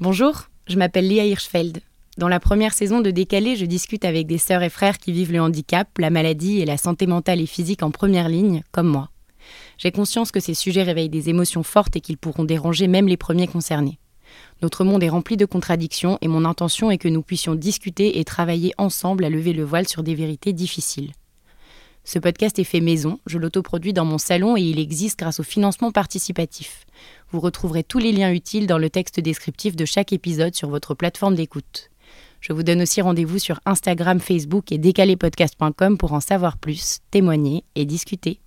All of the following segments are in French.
Bonjour, je m'appelle Léa Hirschfeld. Dans la première saison de Décalé, je discute avec des sœurs et frères qui vivent le handicap, la maladie et la santé mentale et physique en première ligne, comme moi. J'ai conscience que ces sujets réveillent des émotions fortes et qu'ils pourront déranger même les premiers concernés. Notre monde est rempli de contradictions et mon intention est que nous puissions discuter et travailler ensemble à lever le voile sur des vérités difficiles. Ce podcast est fait maison, je l'autoproduis dans mon salon et il existe grâce au financement participatif. Vous retrouverez tous les liens utiles dans le texte descriptif de chaque épisode sur votre plateforme d'écoute. Je vous donne aussi rendez-vous sur Instagram, Facebook et décalépodcast.com pour en savoir plus, témoigner et discuter.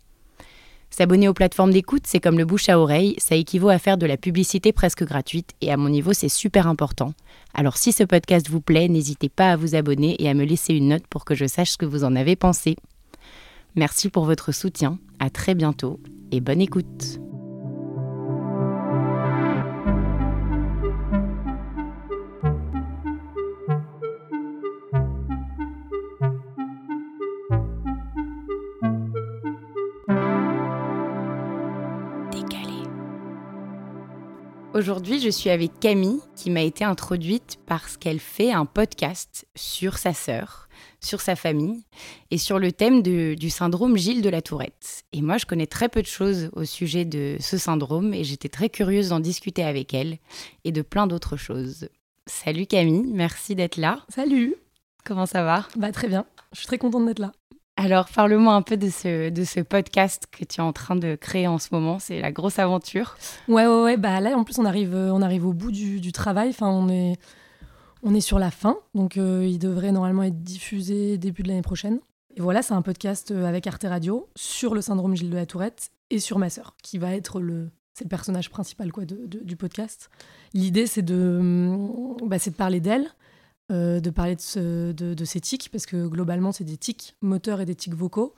S'abonner aux plateformes d'écoute, c'est comme le bouche à oreille, ça équivaut à faire de la publicité presque gratuite et à mon niveau, c'est super important. Alors si ce podcast vous plaît, n'hésitez pas à vous abonner et à me laisser une note pour que je sache ce que vous en avez pensé. Merci pour votre soutien, à très bientôt et bonne écoute. Aujourd'hui, je suis avec Camille qui m'a été introduite parce qu'elle fait un podcast sur sa sœur, sur sa famille et sur le thème du syndrome Gilles de la Tourette. Et moi, je connais très peu de choses au sujet de ce syndrome et j'étais très curieuse d'en discuter avec elle et de plein d'autres choses. Salut Camille, merci d'être là. Salut. Comment ça va? Bah très bien, je suis très contente d'être là. Alors, parle-moi un peu de ce, de ce podcast que tu es en train de créer en ce moment. C'est la grosse aventure. Ouais, ouais, ouais. Bah là, en plus, on arrive, euh, on arrive au bout du, du travail. Enfin, on est, on est sur la fin. Donc, euh, il devrait normalement être diffusé début de l'année prochaine. Et voilà, c'est un podcast euh, avec Arte Radio sur le syndrome Gilles de la Tourette et sur ma sœur, qui va être le, c'est le personnage principal quoi, du podcast. L'idée, c'est de, bah, de parler d'elle, de parler de, ces tics, parce que globalement, c'est des tics moteurs et des tics vocaux.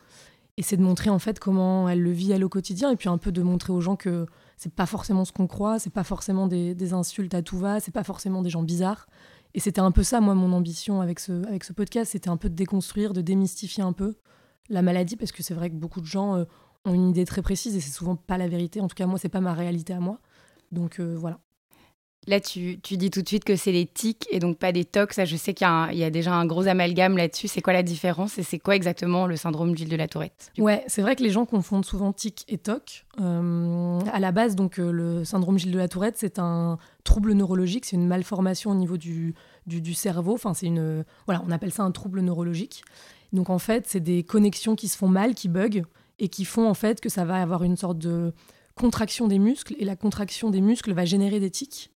Et c'est de montrer en fait comment elle le vit elle au quotidien, et puis un peu de montrer aux gens que c'est pas forcément ce qu'on croit, c'est pas forcément des, insultes à tout va, c'est pas forcément des gens bizarres. Et c'était un peu ça, moi, mon ambition avec ce, avec ce podcast, c'était un peu de déconstruire, de démystifier un peu la maladie, parce que c'est vrai que beaucoup de gens euh, ont une idée très précise et c'est souvent pas la vérité. En tout cas, moi, c'est pas ma réalité à moi. Donc euh, voilà. Là, tu, dis tout de suite que c'est les tics et donc pas des tocs. Ça, je sais qu'il y, a déjà un gros amalgame là-dessus. C'est quoi la différence et c'est quoi exactement le syndrome Gilles de la Tourette? Ouais, c'est vrai que les gens confondent souvent tic et toc. Euh, à la base, donc euh, le syndrome Gilles de la Tourette, c'est un trouble neurologique, c'est une malformation au niveau du, du, cerveau. Enfin, c'est une, voilà, on appelle ça un trouble neurologique. Donc en fait, c'est des connexions qui se font mal, qui bug et qui font en fait que ça va avoir une sorte de contraction des muscles et la contraction des muscles va générer des tics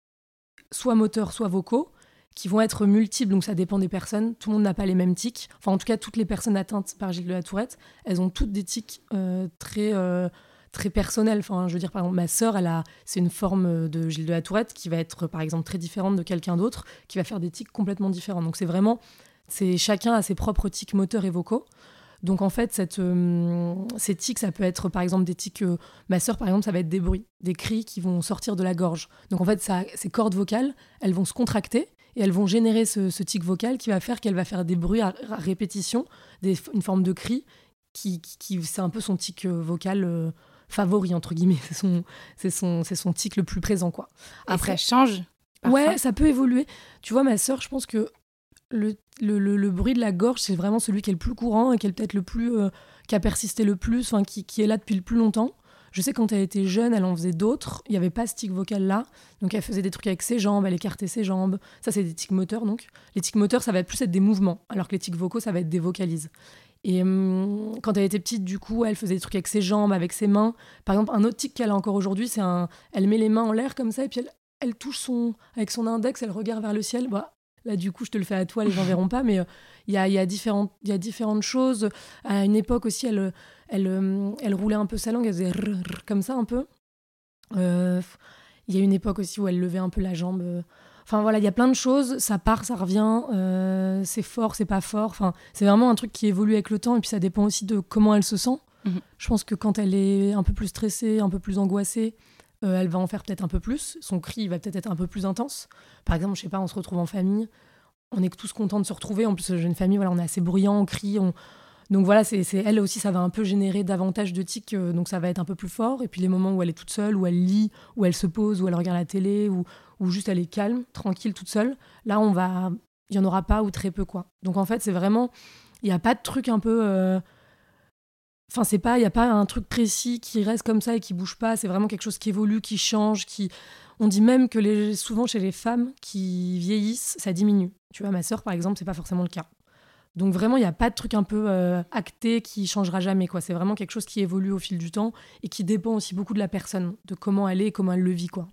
soit moteurs, soit vocaux, qui vont être multiples, donc ça dépend des personnes. Tout le monde n'a pas les mêmes tics. Enfin, en tout cas, toutes les personnes atteintes par Gilles de la Tourette, elles ont toutes des tics euh, très, euh, très personnels. Enfin, je veux dire, par exemple, ma sœur, c'est une forme de Gilles de la Tourette qui va être, par exemple, très différente de quelqu'un d'autre, qui va faire des tics complètement différents. Donc, c'est vraiment, c'est chacun a ses propres tics moteurs et vocaux. Donc en fait, cette, euh, ces tics, ça peut être par exemple des tics. Euh, ma sœur, par exemple, ça va être des bruits, des cris qui vont sortir de la gorge. Donc en fait, ça, ces cordes vocales, elles vont se contracter et elles vont générer ce, tic vocal qui va faire qu'elle va faire des bruits à, répétition, des, une forme de cri qui, qui, c'est un peu son tic euh, vocal. favori entre guillemets c'est son c'est son c'est son tic le plus présent quoi après ça change ouais ça peut évoluer tu vois ma sœur je pense que le, le, bruit de la gorge, c'est vraiment celui qui est le plus courant et qui est peut-être le plus euh, qui a persisté le plus, enfin qui, qui, est là depuis le plus longtemps. Je sais quand elle était jeune, elle en faisait d'autres. Il n'y avait pas ce tic vocal là, donc elle faisait des trucs avec ses jambes, elle écartait ses jambes. Ça, c'est des tics moteurs donc. Les tics moteurs, ça va plus être des mouvements, alors que les tics vocaux, ça va être des vocalises. Et hum, quand elle était petite, du coup, elle faisait des trucs avec ses jambes, avec ses mains. Par exemple, un autre tic qu'elle a encore aujourd'hui, c'est un. Elle met les mains en l'air comme ça et puis elle, elle touche son avec son index, elle regarde vers le ciel. Là, du coup, je te le fais à toi, les gens verront pas, mais euh, il y, a, y, a différentes, y a différentes choses. À une époque aussi, elle, elle, euh, elle roulait un peu sa langue, elle faisait comme ça un peu. Euh, il y a une époque aussi où elle levait un peu la jambe. Enfin voilà, il y a plein de choses, ça part, ça revient, c'est fort, c'est pas fort. Enfin, c'est vraiment un truc qui évolue avec le temps et puis ça dépend aussi de comment elle se sent. Mhm. Je pense que quand elle est un peu plus stressée, un peu plus angoissée, euh, elle va en faire peut-être un peu plus. Son cri va peut-être être un peu plus intense. Par exemple, je sais pas, on se retrouve en famille, on est tous contents de se retrouver. En plus, j'ai une famille, voilà, on est assez bruyant, on crie, on... Donc voilà, c'est elle aussi, ça va un peu générer davantage de tics, euh, donc ça va être un peu plus fort. Et puis les moments où elle est toute seule, où elle lit, où elle se pose, où elle regarde la télé, ou où, juste elle est calme, tranquille, toute seule, là on va, il y en aura pas ou très peu quoi. Donc en fait, c'est vraiment, il n'y a pas de truc un peu. Euh, enfin, c'est pas, il y a pas un truc précis qui reste comme ça et qui bouge pas. C'est vraiment quelque chose qui évolue, qui change, qui. On dit même que souvent chez les femmes qui vieillissent, ça diminue. Tu vois, ma sœur par exemple, c'est pas forcément le cas. Donc vraiment, il n'y a pas de truc un peu euh, acté qui changera jamais. C'est vraiment quelque chose qui évolue au fil du temps et qui dépend aussi beaucoup de la personne, de comment elle est et comment elle le vit. quoi.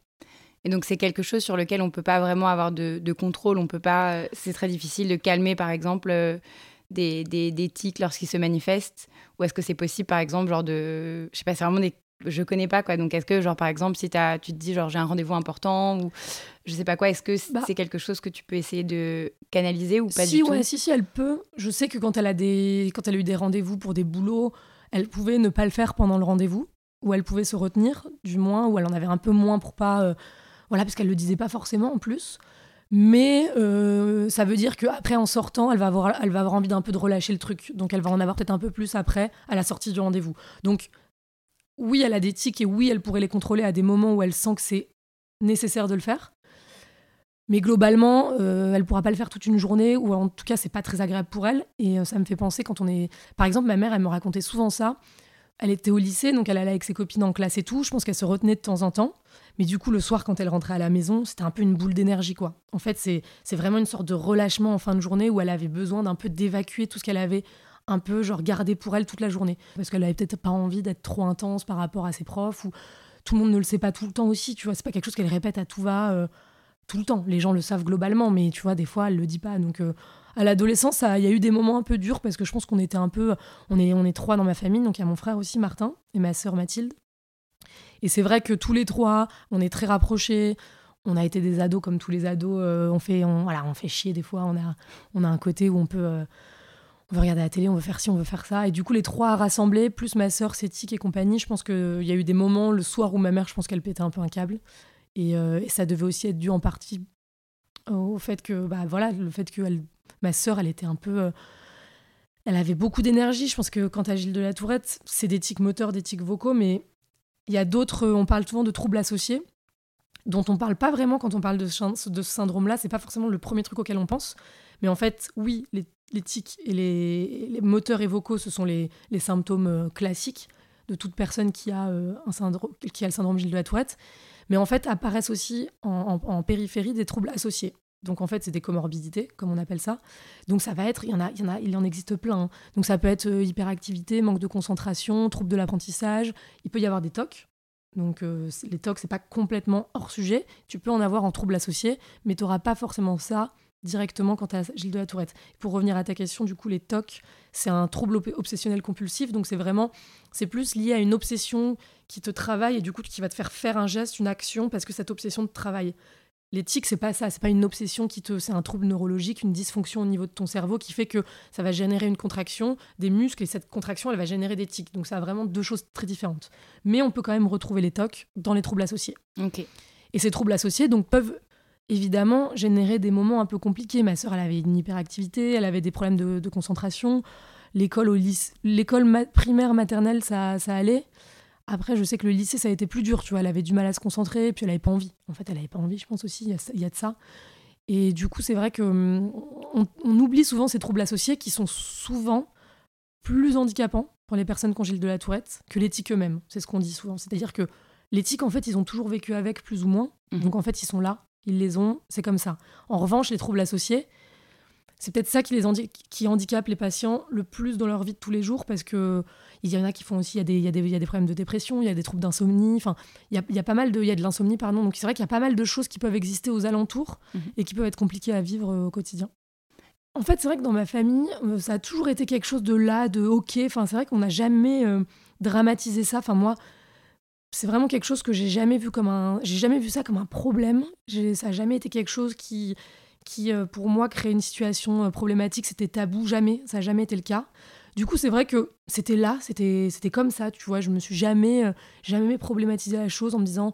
Et donc c'est quelque chose sur lequel on ne peut pas vraiment avoir de, contrôle. On peut pas. Euh, c'est très difficile de calmer, par exemple, euh, des, des, des tics lorsqu'ils se manifestent. Ou est-ce que c'est possible, par exemple, genre de, je sais pas, c'est vraiment des je connais pas quoi. Donc est-ce que genre par exemple si as, tu te dis genre j'ai un rendez-vous important ou je sais pas quoi, est-ce que bah c'est quelque chose que tu peux essayer de canaliser ou pas du tout? Si si elle peut. Je sais que quand elle a des quand elle a eu des rendez-vous pour des boulots, elle pouvait ne pas le faire pendant le rendez-vous ou elle pouvait se retenir du moins ou elle en avait un peu moins pour pas euh, voilà parce qu'elle le disait pas forcément en plus. Mais euh, ça veut dire qu'après, en sortant, elle va, avoir, elle va avoir envie d'un peu de relâcher le truc. Donc, elle va en avoir peut-être un peu plus après, à la sortie du rendez-vous. Donc, oui, elle a des tics et oui, elle pourrait les contrôler à des moments où elle sent que c'est nécessaire de le faire. Mais globalement, euh, elle pourra pas le faire toute une journée, ou en tout cas, c'est pas très agréable pour elle. Et euh, ça me fait penser quand on est. Par exemple, ma mère, elle me racontait souvent ça. Elle était au lycée, donc elle allait avec ses copines en classe et tout. Je pense qu'elle se retenait de temps en temps. Mais du coup, le soir, quand elle rentrait à la maison, c'était un peu une boule d'énergie, quoi. En fait, c'est vraiment une sorte de relâchement en fin de journée où elle avait besoin d'un peu d'évacuer tout ce qu'elle avait un peu genre garder pour elle toute la journée. Parce qu'elle avait peut-être pas envie d'être trop intense par rapport à ses profs ou tout le monde ne le sait pas tout le temps aussi, tu vois. C'est pas quelque chose qu'elle répète à tout va euh, tout le temps. Les gens le savent globalement, mais tu vois, des fois, elle le dit pas. Donc, euh, à l'adolescence, il y a eu des moments un peu durs parce que je pense qu'on était un peu. On est, on est trois dans ma famille, donc il y a mon frère aussi, Martin, et ma sœur Mathilde. Et c'est vrai que tous les trois, on est très rapprochés. On a été des ados comme tous les ados. Euh, on fait, on, voilà, on fait chier des fois. On a, on a un côté où on peut on veut regarder la télé, on veut faire ci, on veut faire ça. Et du coup, les trois rassemblés, plus ma sœur, Cétique et compagnie, je pense qu'il y a eu des moments le soir où ma mère, je pense qu'elle pétait un peu un câble. Et, euh, ça devait aussi être dû en partie au fait que, bah voilà, le fait que ma sœur, elle était un peu. Euh, elle avait beaucoup d'énergie. Je pense que quand à Gilles de la Tourette, c'est des tics moteurs, des tics vocaux, mais il y a d'autres. On parle souvent de troubles associés dont on parle pas vraiment quand on parle de, ce syndrome-là. C'est pas forcément le premier truc auquel on pense. Mais en fait, oui, les les tics et les, moteurs et vocaux, ce sont les, symptômes euh, classiques de toute personne qui a, un syndrome, qui a le syndrome Gilles de la Tourette. Mais en fait, apparaissent aussi en, périphérie des troubles associés. Donc en fait, c'est des comorbidités, comme on appelle ça. Donc ça va être, il y en a, il y en a, il en existe plein. Hein. Donc ça peut être euh, hyperactivité, manque de concentration, troubles de l'apprentissage. Il peut y avoir des TOC. Donc les TOC, c'est pas complètement hors sujet. Tu peux en avoir en troubles associés, mais tu n'auras pas forcément ça directement quand tu as Gilles de la Tourette. Pour revenir à ta question, du coup, les TOC, c'est un trouble obsessionnel compulsif, donc c'est vraiment, c'est plus lié à une obsession qui te travaille et du coup qui va te faire faire un geste, une action, parce que cette obsession te travaille. Les tics, c'est pas ça, c'est pas une obsession qui te, c'est un trouble neurologique, une dysfonction au niveau de ton cerveau qui fait que ça va générer une contraction des muscles et cette contraction, elle va générer des tics. Donc ça a vraiment deux choses très différentes. Mais on peut quand même retrouver les TOC dans les troubles associés. Ok. Et ces troubles associés donc peuvent évidemment générer des moments un peu compliqués. Ma sœur, elle avait une hyperactivité, elle avait des problèmes de, concentration. L'école au l'école primaire maternelle, ça, ça allait. Après, je sais que le lycée, ça a été plus dur, tu vois. Elle avait du mal à se concentrer, puis elle avait pas envie. En fait, elle avait pas envie, je pense aussi, il y, a de ça. Et du coup, c'est vrai que hum, on, oublie souvent ces troubles associés qui sont souvent plus handicapants pour les personnes qui ont Gilles de la Tourette que les tics eux-mêmes. C'est ce qu'on dit souvent. C'est-à-dire que les tics, en fait, ils ont toujours vécu avec, plus ou moins. Mmh. Donc, en fait, ils sont là. Ils les ont, c'est comme ça. En revanche, les troubles associés, c'est peut-être ça qui, les qui handicape les patients le plus dans leur vie de tous les jours parce que il y en a qui font aussi, il y, a des, y y a problèmes de dépression, il y a des troubles d'insomnie, enfin, il y a, il y a pas mal de, il y a de l'insomnie, pardon. Donc c'est vrai qu'il y a pas mal de choses qui peuvent exister aux alentours mhm. et qui peuvent être compliquées à vivre euh, au quotidien. En fait, c'est vrai que dans ma famille, euh, ça a toujours été quelque chose de là, de ok. Enfin, c'est vrai qu'on n'a jamais euh, dramatisé ça. Enfin, moi, c'est vraiment quelque chose que j'ai jamais vu comme un j'ai jamais vu ça comme un problème. Ça a jamais été quelque chose qui qui euh, pour moi créait une situation euh, problématique. C'était tabou jamais. Ça a jamais été le cas. Du coup c'est vrai que c'était là c'était c'était comme ça tu vois. Je me suis jamais euh, jamais problématisé la chose en me disant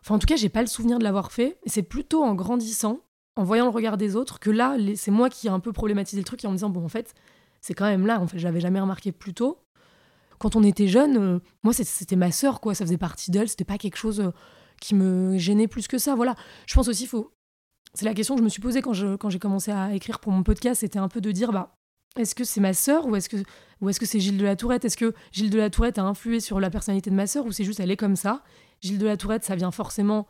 enfin en tout cas j'ai pas le souvenir de l'avoir fait. C'est plutôt en grandissant en voyant le regard des autres que là c'est moi qui ai un peu problématisé le truc et en me disant bon en fait c'est quand même là. En fait, je l'avais jamais remarqué plus tôt. Quand on était jeune, euh, moi, c'était ma sœur, quoi. Ça faisait partie d'elle. C'était pas quelque chose euh, qui me gênait plus que ça. Voilà. Je pense aussi, faut. C'est la question que je me suis posée quand j'ai commencé à écrire pour mon podcast. C'était un peu de dire, bah, est-ce que c'est ma sœur ou est-ce que c'est Gilles de la Tourette? Est-ce que Gilles de la Tourette a influé sur la personnalité de ma sœur ou c'est juste elle est comme ça? Gilles de la Tourette, ça vient forcément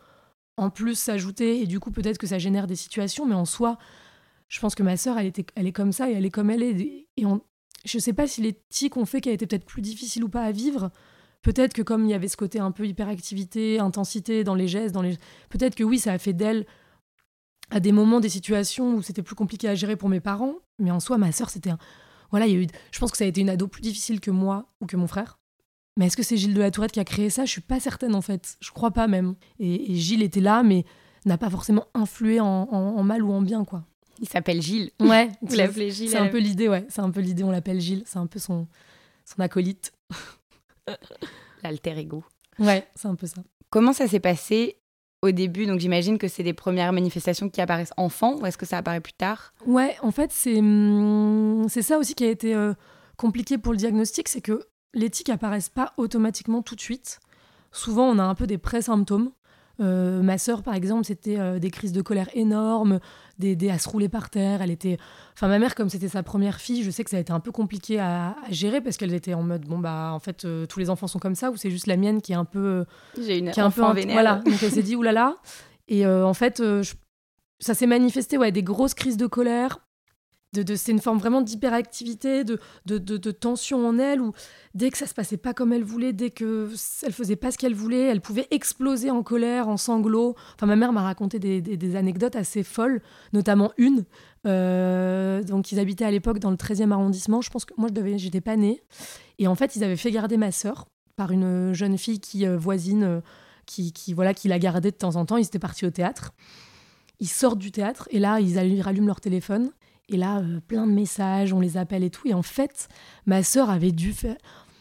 en plus s'ajouter et du coup peut-être que ça génère des situations, mais en soi, je pense que ma sœur, elle, était, est comme ça et elle est comme elle est. Et je sais pas si les tics ont fait qu'elle était peut-être plus difficile ou pas à vivre. Peut-être que comme il y avait ce côté un peu hyperactivité, intensité dans les gestes, dans les... peut-être que oui, ça a fait d'elle à des moments des situations où c'était plus compliqué à gérer pour mes parents. Mais en soi, ma sœur, c'était un... Voilà, il y a eu... je pense que ça a été une ado plus difficile que moi ou que mon frère. Mais est-ce que c'est Gilles de la Tourette qui a créé ça? Je suis pas certaine en fait. Je crois pas même. Et, Gilles était là, mais n'a pas forcément influé en, mal ou en bien, quoi. Il s'appelle Gilles. Ouais, vous l'appelez Gilles. C'est un peu l'idée, ouais. C'est un peu l'idée, on l'appelle Gilles. C'est un peu son, son acolyte. L'alter ego. Ouais, c'est un peu ça. Comment ça s'est passé au début? Donc j'imagine que c'est des premières manifestations qui apparaissent enfant ou est-ce que ça apparaît plus tard? Ouais, en fait, c'est c'est ça aussi qui a été euh, compliqué pour le diagnostic, c'est que les tics apparaissent pas automatiquement tout de suite. Souvent, on a un peu des pré-symptômes. Euh, ma sœur, par exemple, c'était euh, des crises de colère énormes, des, des, à se rouler par terre. Elle était, enfin, ma mère, comme c'était sa première fille, je sais que ça a été un peu compliqué à, gérer parce qu'elle était en mode, bon bah, en fait, euh, tous les enfants sont comme ça, ou c'est juste la mienne qui est un peu, j'ai une qui est un peu, voilà. Donc elle s'est dit, oulala. Et en fait, ça s'est manifesté, ouais, des grosses crises de colère, de, c'est une forme vraiment d'hyperactivité, de, de, tension en elle, où dès que ça se passait pas comme elle voulait, dès que elle faisait pas ce qu'elle voulait, elle pouvait exploser en colère, en sanglots. Enfin, ma mère m'a raconté des, anecdotes assez folles, notamment une. Euh, donc, ils habitaient à l'époque dans le 13e arrondissement. Je pense que moi, je j'étais pas née. Et en fait, ils avaient fait garder ma sœur par une jeune fille qui euh, voisine, euh, qui, qui, voilà, qui la gardait de temps en temps. Ils étaient partis au théâtre. Ils sortent du théâtre et là, ils rallument leur téléphone et là, euh, plein de messages, on les appelle et tout. Et en fait, ma sœur avait dû faire.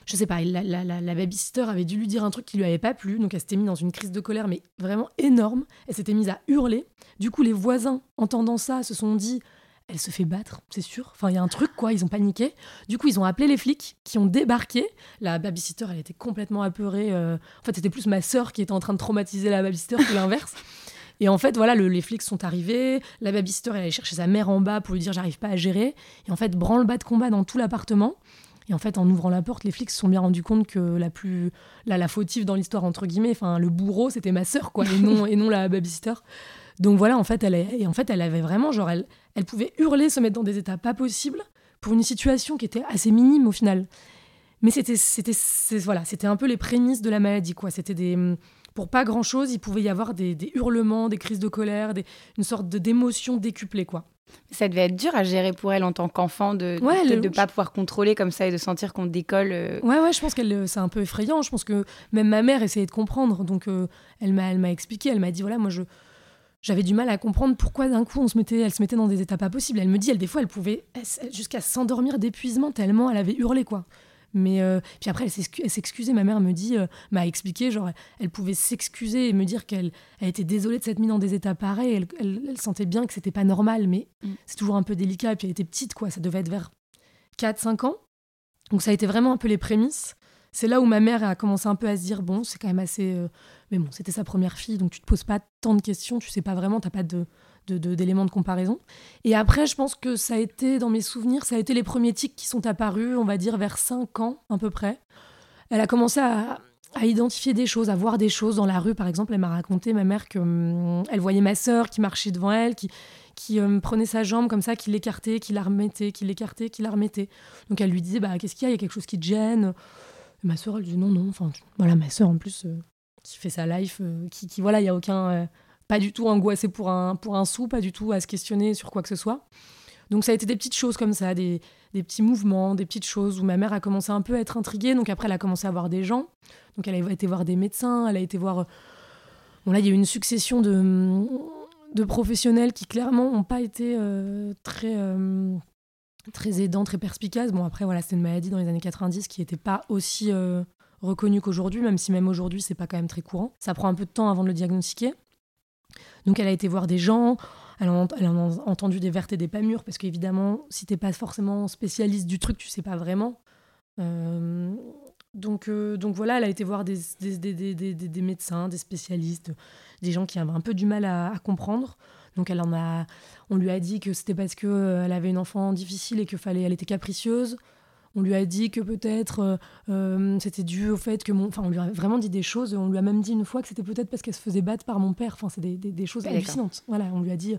Je sais pas, la, la, la, babysitter avait dû lui dire un truc qui lui avait pas plu. Donc elle s'était mise dans une crise de colère, mais vraiment énorme. Elle s'était mise à hurler. Du coup, les voisins, entendant ça, se sont dit elle se fait battre, c'est sûr. Enfin, il y a un truc, quoi. Ils ont paniqué. Du coup, ils ont appelé les flics qui ont débarqué. La babysitter, elle était complètement apeurée. Euh, en fait, c'était plus ma sœur qui était en train de traumatiser la babysitter que l'inverse. Et en fait, voilà, les flics sont arrivés, la babysitter, elle allait chercher sa mère en bas pour lui dire j'arrive pas à gérer. Et en fait, branle-bas de combat dans tout l'appartement. Et en fait, en ouvrant la porte, les flics se sont bien rendus compte que la plus, la, la fautive dans l'histoire entre guillemets, enfin le bourreau, c'était ma sœur quoi, et non et non la babysitter. Donc voilà, en fait, elle et en fait, elle avait vraiment genre elle, elle pouvait hurler, se mettre dans des états pas possibles pour une situation qui était assez minime au final. Mais c'était c'était voilà, c'était un peu les prémices de la maladie quoi. C'était des pour pas grand chose, il pouvait y avoir des, hurlements, des crises de colère, des, une sorte d'émotion décuplée, quoi. Ça devait être dur à gérer pour elle en tant qu'enfant de ne de, pas pouvoir contrôler comme ça et de sentir qu'on décolle. Euh. Ouais, ouais, je pense que c'est un peu effrayant. Je pense que même ma mère essayait de comprendre. Donc, euh, elle m'a elle m'a expliqué, elle m'a dit voilà, moi, je j'avais du mal à comprendre pourquoi d'un coup on se mettait, elle se mettait dans des états pas possibles. Elle me dit, elle des fois, elle pouvait jusqu'à s'endormir d'épuisement tellement elle avait hurlé, quoi. Mais euh, puis après, elle s'excusait. Ma mère me dit, euh, m'a expliqué, genre, elle pouvait s'excuser et me dire qu'elle elle était désolée de s'être mise dans des états pareils. Elle, elle, sentait bien que c'était pas normal, mais mm. c'est toujours un peu délicat. Et puis elle était petite, quoi. Ça devait être vers 4-5 ans. Donc ça a été vraiment un peu les prémices. C'est là où ma mère a commencé un peu à se dire, bon, c'est quand même assez. Euh, mais bon, c'était sa première fille, donc tu te poses pas tant de questions, tu sais pas vraiment, t'as pas de d'éléments de, comparaison. Et après, je pense que ça a été, dans mes souvenirs, ça a été les premiers tics qui sont apparus, on va dire, vers 5 ans à peu près. Elle a commencé à, identifier des choses, à voir des choses dans la rue. Par exemple, elle m'a raconté, ma mère, qu'elle hum, voyait ma sœur qui marchait devant elle, qui, qui hum, prenait sa jambe comme ça, qui l'écartait, qui la remettait, qui l'écartait, qui la remettait. Donc elle lui disait, bah, qu'est-ce qu'il y a? Il y a quelque chose qui te gêne Ma sœur, elle dit non, non. Enfin, voilà, ma sœur en plus, euh, qui fait sa life, euh, qui, qui, voilà, il n'y a aucun... Pas du tout angoissé pour un, pour un sou, pas du tout à se questionner sur quoi que ce soit. Donc ça a été des petites choses comme ça, des, des, petits mouvements, des petites choses où ma mère a commencé un peu à être intriguée. Donc après, elle a commencé à voir des gens. Donc elle a été voir des médecins, elle a été voir... Bon là, il y a eu une succession de, de professionnels qui clairement n'ont pas été euh, très... Euh, très aidants, très perspicaces. Bon, après, voilà, c'était une maladie dans les années 90 qui n'était pas aussi euh, reconnue qu'aujourd'hui, même si même aujourd'hui, c'est pas quand même très courant. Ça prend un peu de temps avant de le diagnostiquer. Donc elle a été voir des gens, elle en a entendu des vertes et des pas mûres, parce qu'évidemment, si t'es pas forcément spécialiste du truc, tu sais pas vraiment. Euh, donc, euh, donc voilà, elle a été voir des, des, des, des, médecins, des spécialistes, des gens qui avaient un peu du mal à, à comprendre. Donc elle en a, on lui a dit que c'était parce que euh, elle avait une enfant difficile et que fallait, elle était capricieuse. On lui a dit que peut-être euh, euh, c'était dû au fait que mon, enfin on lui a vraiment dit des choses. On lui a même dit une fois que c'était peut-être parce qu'elle se faisait battre par mon père. Enfin c'est des, des, des choses hallucinantes. Voilà, on lui a dit,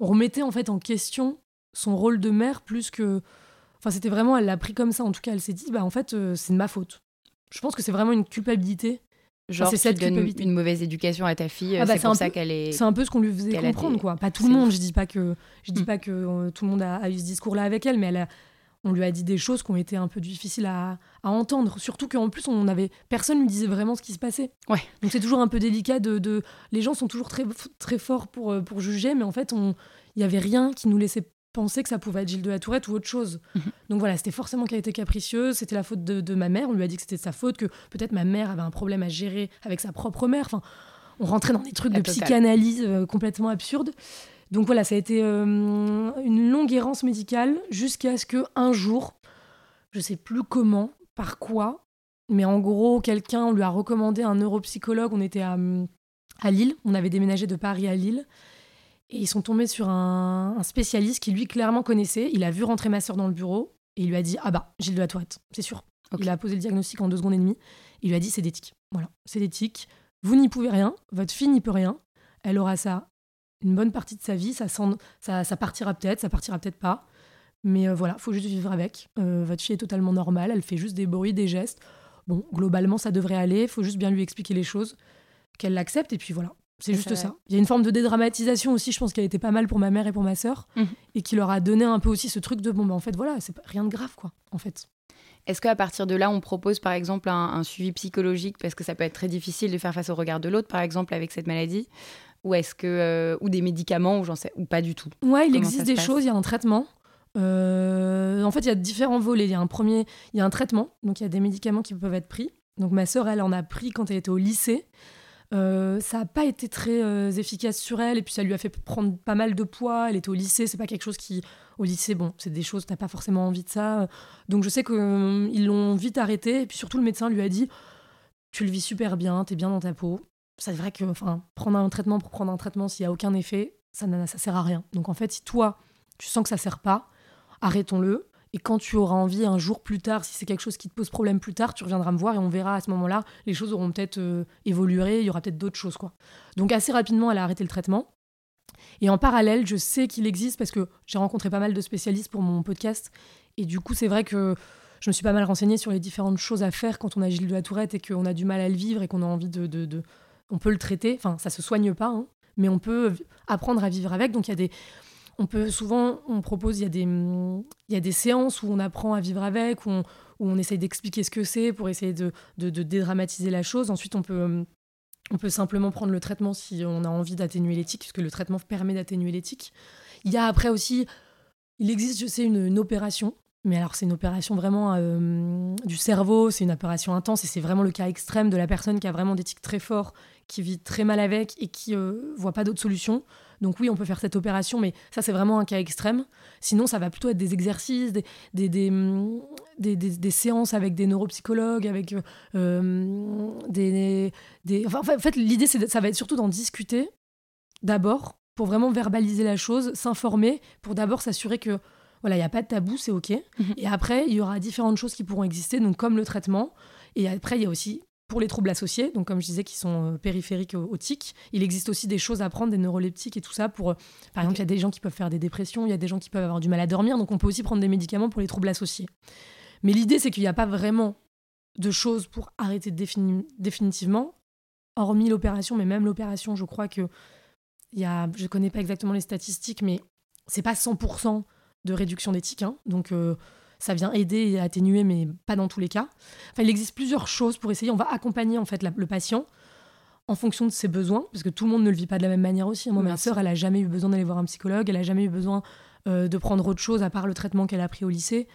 on remettait en fait en question son rôle de mère plus que, enfin c'était vraiment, elle l'a pris comme ça. En tout cas, elle s'est dit, bah en fait c'est de ma faute. Je pense que c'est vraiment une culpabilité Genre, c'est tu cette une mauvaise éducation à ta fille, Ah bah, c'est pour un ça peu- qu'elle est. C'est un peu ce qu'on lui faisait comprendre, des- quoi. Pas tout le monde, je dis pas que, je dis Mm. pas que euh, tout le monde a, a eu ce discours-là avec elle, mais elle a- on lui a dit des choses qui ont été un peu difficiles à, à entendre. Surtout qu'en plus, on avait, personne lui disait vraiment ce qui se passait. Ouais. Donc c'est toujours un peu délicat de, de- les gens sont toujours très, très forts pour, euh, pour juger, mais en fait, on- il y avait rien qui nous laissait penser que ça pouvait être Gilles de la Tourette ou autre chose. Mhm. Donc voilà, c'était forcément qu'elle était capricieuse, c'était la faute de, de ma mère, on lui a dit que c'était de sa faute, que peut-être ma mère avait un problème à gérer avec sa propre mère. Enfin, on rentrait dans des trucs La de totale. psychanalyse euh, complètement absurdes. Donc voilà, ça a été euh, une longue errance médicale jusqu'à ce que un jour, je sais plus comment, par quoi, mais en gros, quelqu'un on lui a recommandé un neuropsychologue. On était à, à Lille, on avait déménagé de Paris à Lille. Et ils sont tombés sur un, un spécialiste qui lui clairement connaissait. Il a vu rentrer ma sœur dans le bureau et il lui a dit Ah bah, Gilles de la Tourette, c'est sûr. Il a posé le diagnostic en deux secondes et demie. Il lui a dit C'est des tics. Voilà, c'est des tics. Vous n'y pouvez rien, votre fille n'y peut rien. Elle aura ça une bonne partie de sa vie. Ça, s'en- ça, ça partira peut-être, ça partira peut-être pas. Mais euh, voilà, faut juste vivre avec. Euh, votre fille est totalement normale, elle fait juste des bruits, des gestes. Bon, globalement, ça devrait aller. faut juste bien lui expliquer les choses, qu'elle l'accepte, et puis voilà. C'est juste ça. Il y a une forme de dédramatisation aussi, je pense, qui a été pas mal pour ma mère et pour ma sœur, Mhm. et qui leur a donné un peu aussi ce truc de bon, bah, en fait, voilà, c'est rien de grave, quoi, en fait. Est-ce qu'à partir de là, on propose par exemple un, un suivi psychologique? Parce que ça peut être très difficile de faire face au regard de l'autre, par exemple avec cette maladie, ou est-ce que euh, ou des médicaments ou j'en sais ou pas du tout. Ouais, il Comment existe des choses, il y a un traitement. Euh, en fait, il y a différents volets. Il y a un premier, il y a un traitement, donc il y a des médicaments qui peuvent être pris. Donc ma sœur, elle en a pris quand elle était au lycée. Euh, ça n'a pas été très efficace sur elle, et puis ça lui a fait prendre pas mal de poids. Elle était au lycée, c'est pas quelque chose qui, au lycée, bon, c'est des choses, t'as pas forcément envie de ça. Donc je sais qu'ils l'ont vite arrêté, et puis surtout le médecin lui a dit, tu le vis super bien, t'es bien dans ta peau. C'est vrai que, enfin, prendre un traitement pour prendre un traitement s'il y a aucun effet, ça, ça sert à rien. Donc en fait, si toi, tu sens que ça sert pas, arrêtons-le. Et quand tu auras envie un jour plus tard, si c'est quelque chose qui te pose problème plus tard, tu reviendras me voir et on verra à ce moment-là, les choses auront peut-être euh, évolué, il y aura peut-être d'autres choses. quoi. Donc assez rapidement, elle a arrêté le traitement. Et en parallèle, je sais qu'il existe parce que j'ai rencontré pas mal de spécialistes pour mon podcast. Et du coup, c'est vrai que je me suis pas mal renseignée sur les différentes choses à faire quand on a Gilles de la Tourette et qu'on a du mal à le vivre et qu'on a envie de- On peut le traiter, enfin, ça se soigne pas, hein, mais on peut apprendre à vivre avec. Donc il y a des on peut souvent, on propose, il y, a des, il y a des séances où on apprend à vivre avec, où on, essaye d'expliquer ce que c'est pour essayer de, dédramatiser la chose. Ensuite, on peut, on peut simplement prendre le traitement si on a envie d'atténuer l'éthique, puisque le traitement permet d'atténuer l'éthique. Il y a après aussi, il existe, je sais, une, une opération. Mais alors, c'est une opération vraiment euh, du cerveau, c'est une opération intense et c'est vraiment le cas extrême de la personne qui a vraiment des tics très forts, qui vit très mal avec et qui euh, voit pas d'autre solution. Donc oui, on peut faire cette opération, mais ça, c'est vraiment un cas extrême. Sinon, ça va plutôt être des exercices, des, des, des, hum, des- séances avec des neuropsychologues, avec euh, euh, des... des- enfin, en fait, l'idée, c'est ça va être surtout d'en discuter d'abord, pour vraiment verbaliser la chose, s'informer, pour d'abord s'assurer que voilà, il n'y a pas de tabou, c'est OK. Mhm. Et après, il y aura différentes choses qui pourront exister, donc comme le traitement. Et après, il y a aussi pour les troubles associés, donc comme je disais, qui sont euh, périphériques au, au tic, il existe aussi des choses à prendre, des neuroleptiques et tout ça. Pour, euh, par exemple, il y a des gens qui peuvent faire des dépressions, il y a des gens qui peuvent avoir du mal à dormir, donc on peut aussi prendre des médicaments pour les troubles associés. Mais l'idée, c'est qu'il n'y a pas vraiment de choses pour arrêter défini- définitivement, hormis l'opération, mais même l'opération, je crois que y a, je connais pas exactement les statistiques, mais c'est pas 100% de réduction d'éthique, hein, donc euh, ça vient aider et atténuer, mais pas dans tous les cas. Enfin, il existe plusieurs choses pour essayer. On va accompagner en fait la- le patient en fonction de ses besoins, parce que tout le monde ne le vit pas de la même manière aussi. Moi, Bien ma sœur, elle a jamais eu besoin d'aller voir un psychologue, elle a jamais eu besoin euh, de prendre autre chose à part le traitement qu'elle a pris au lycée.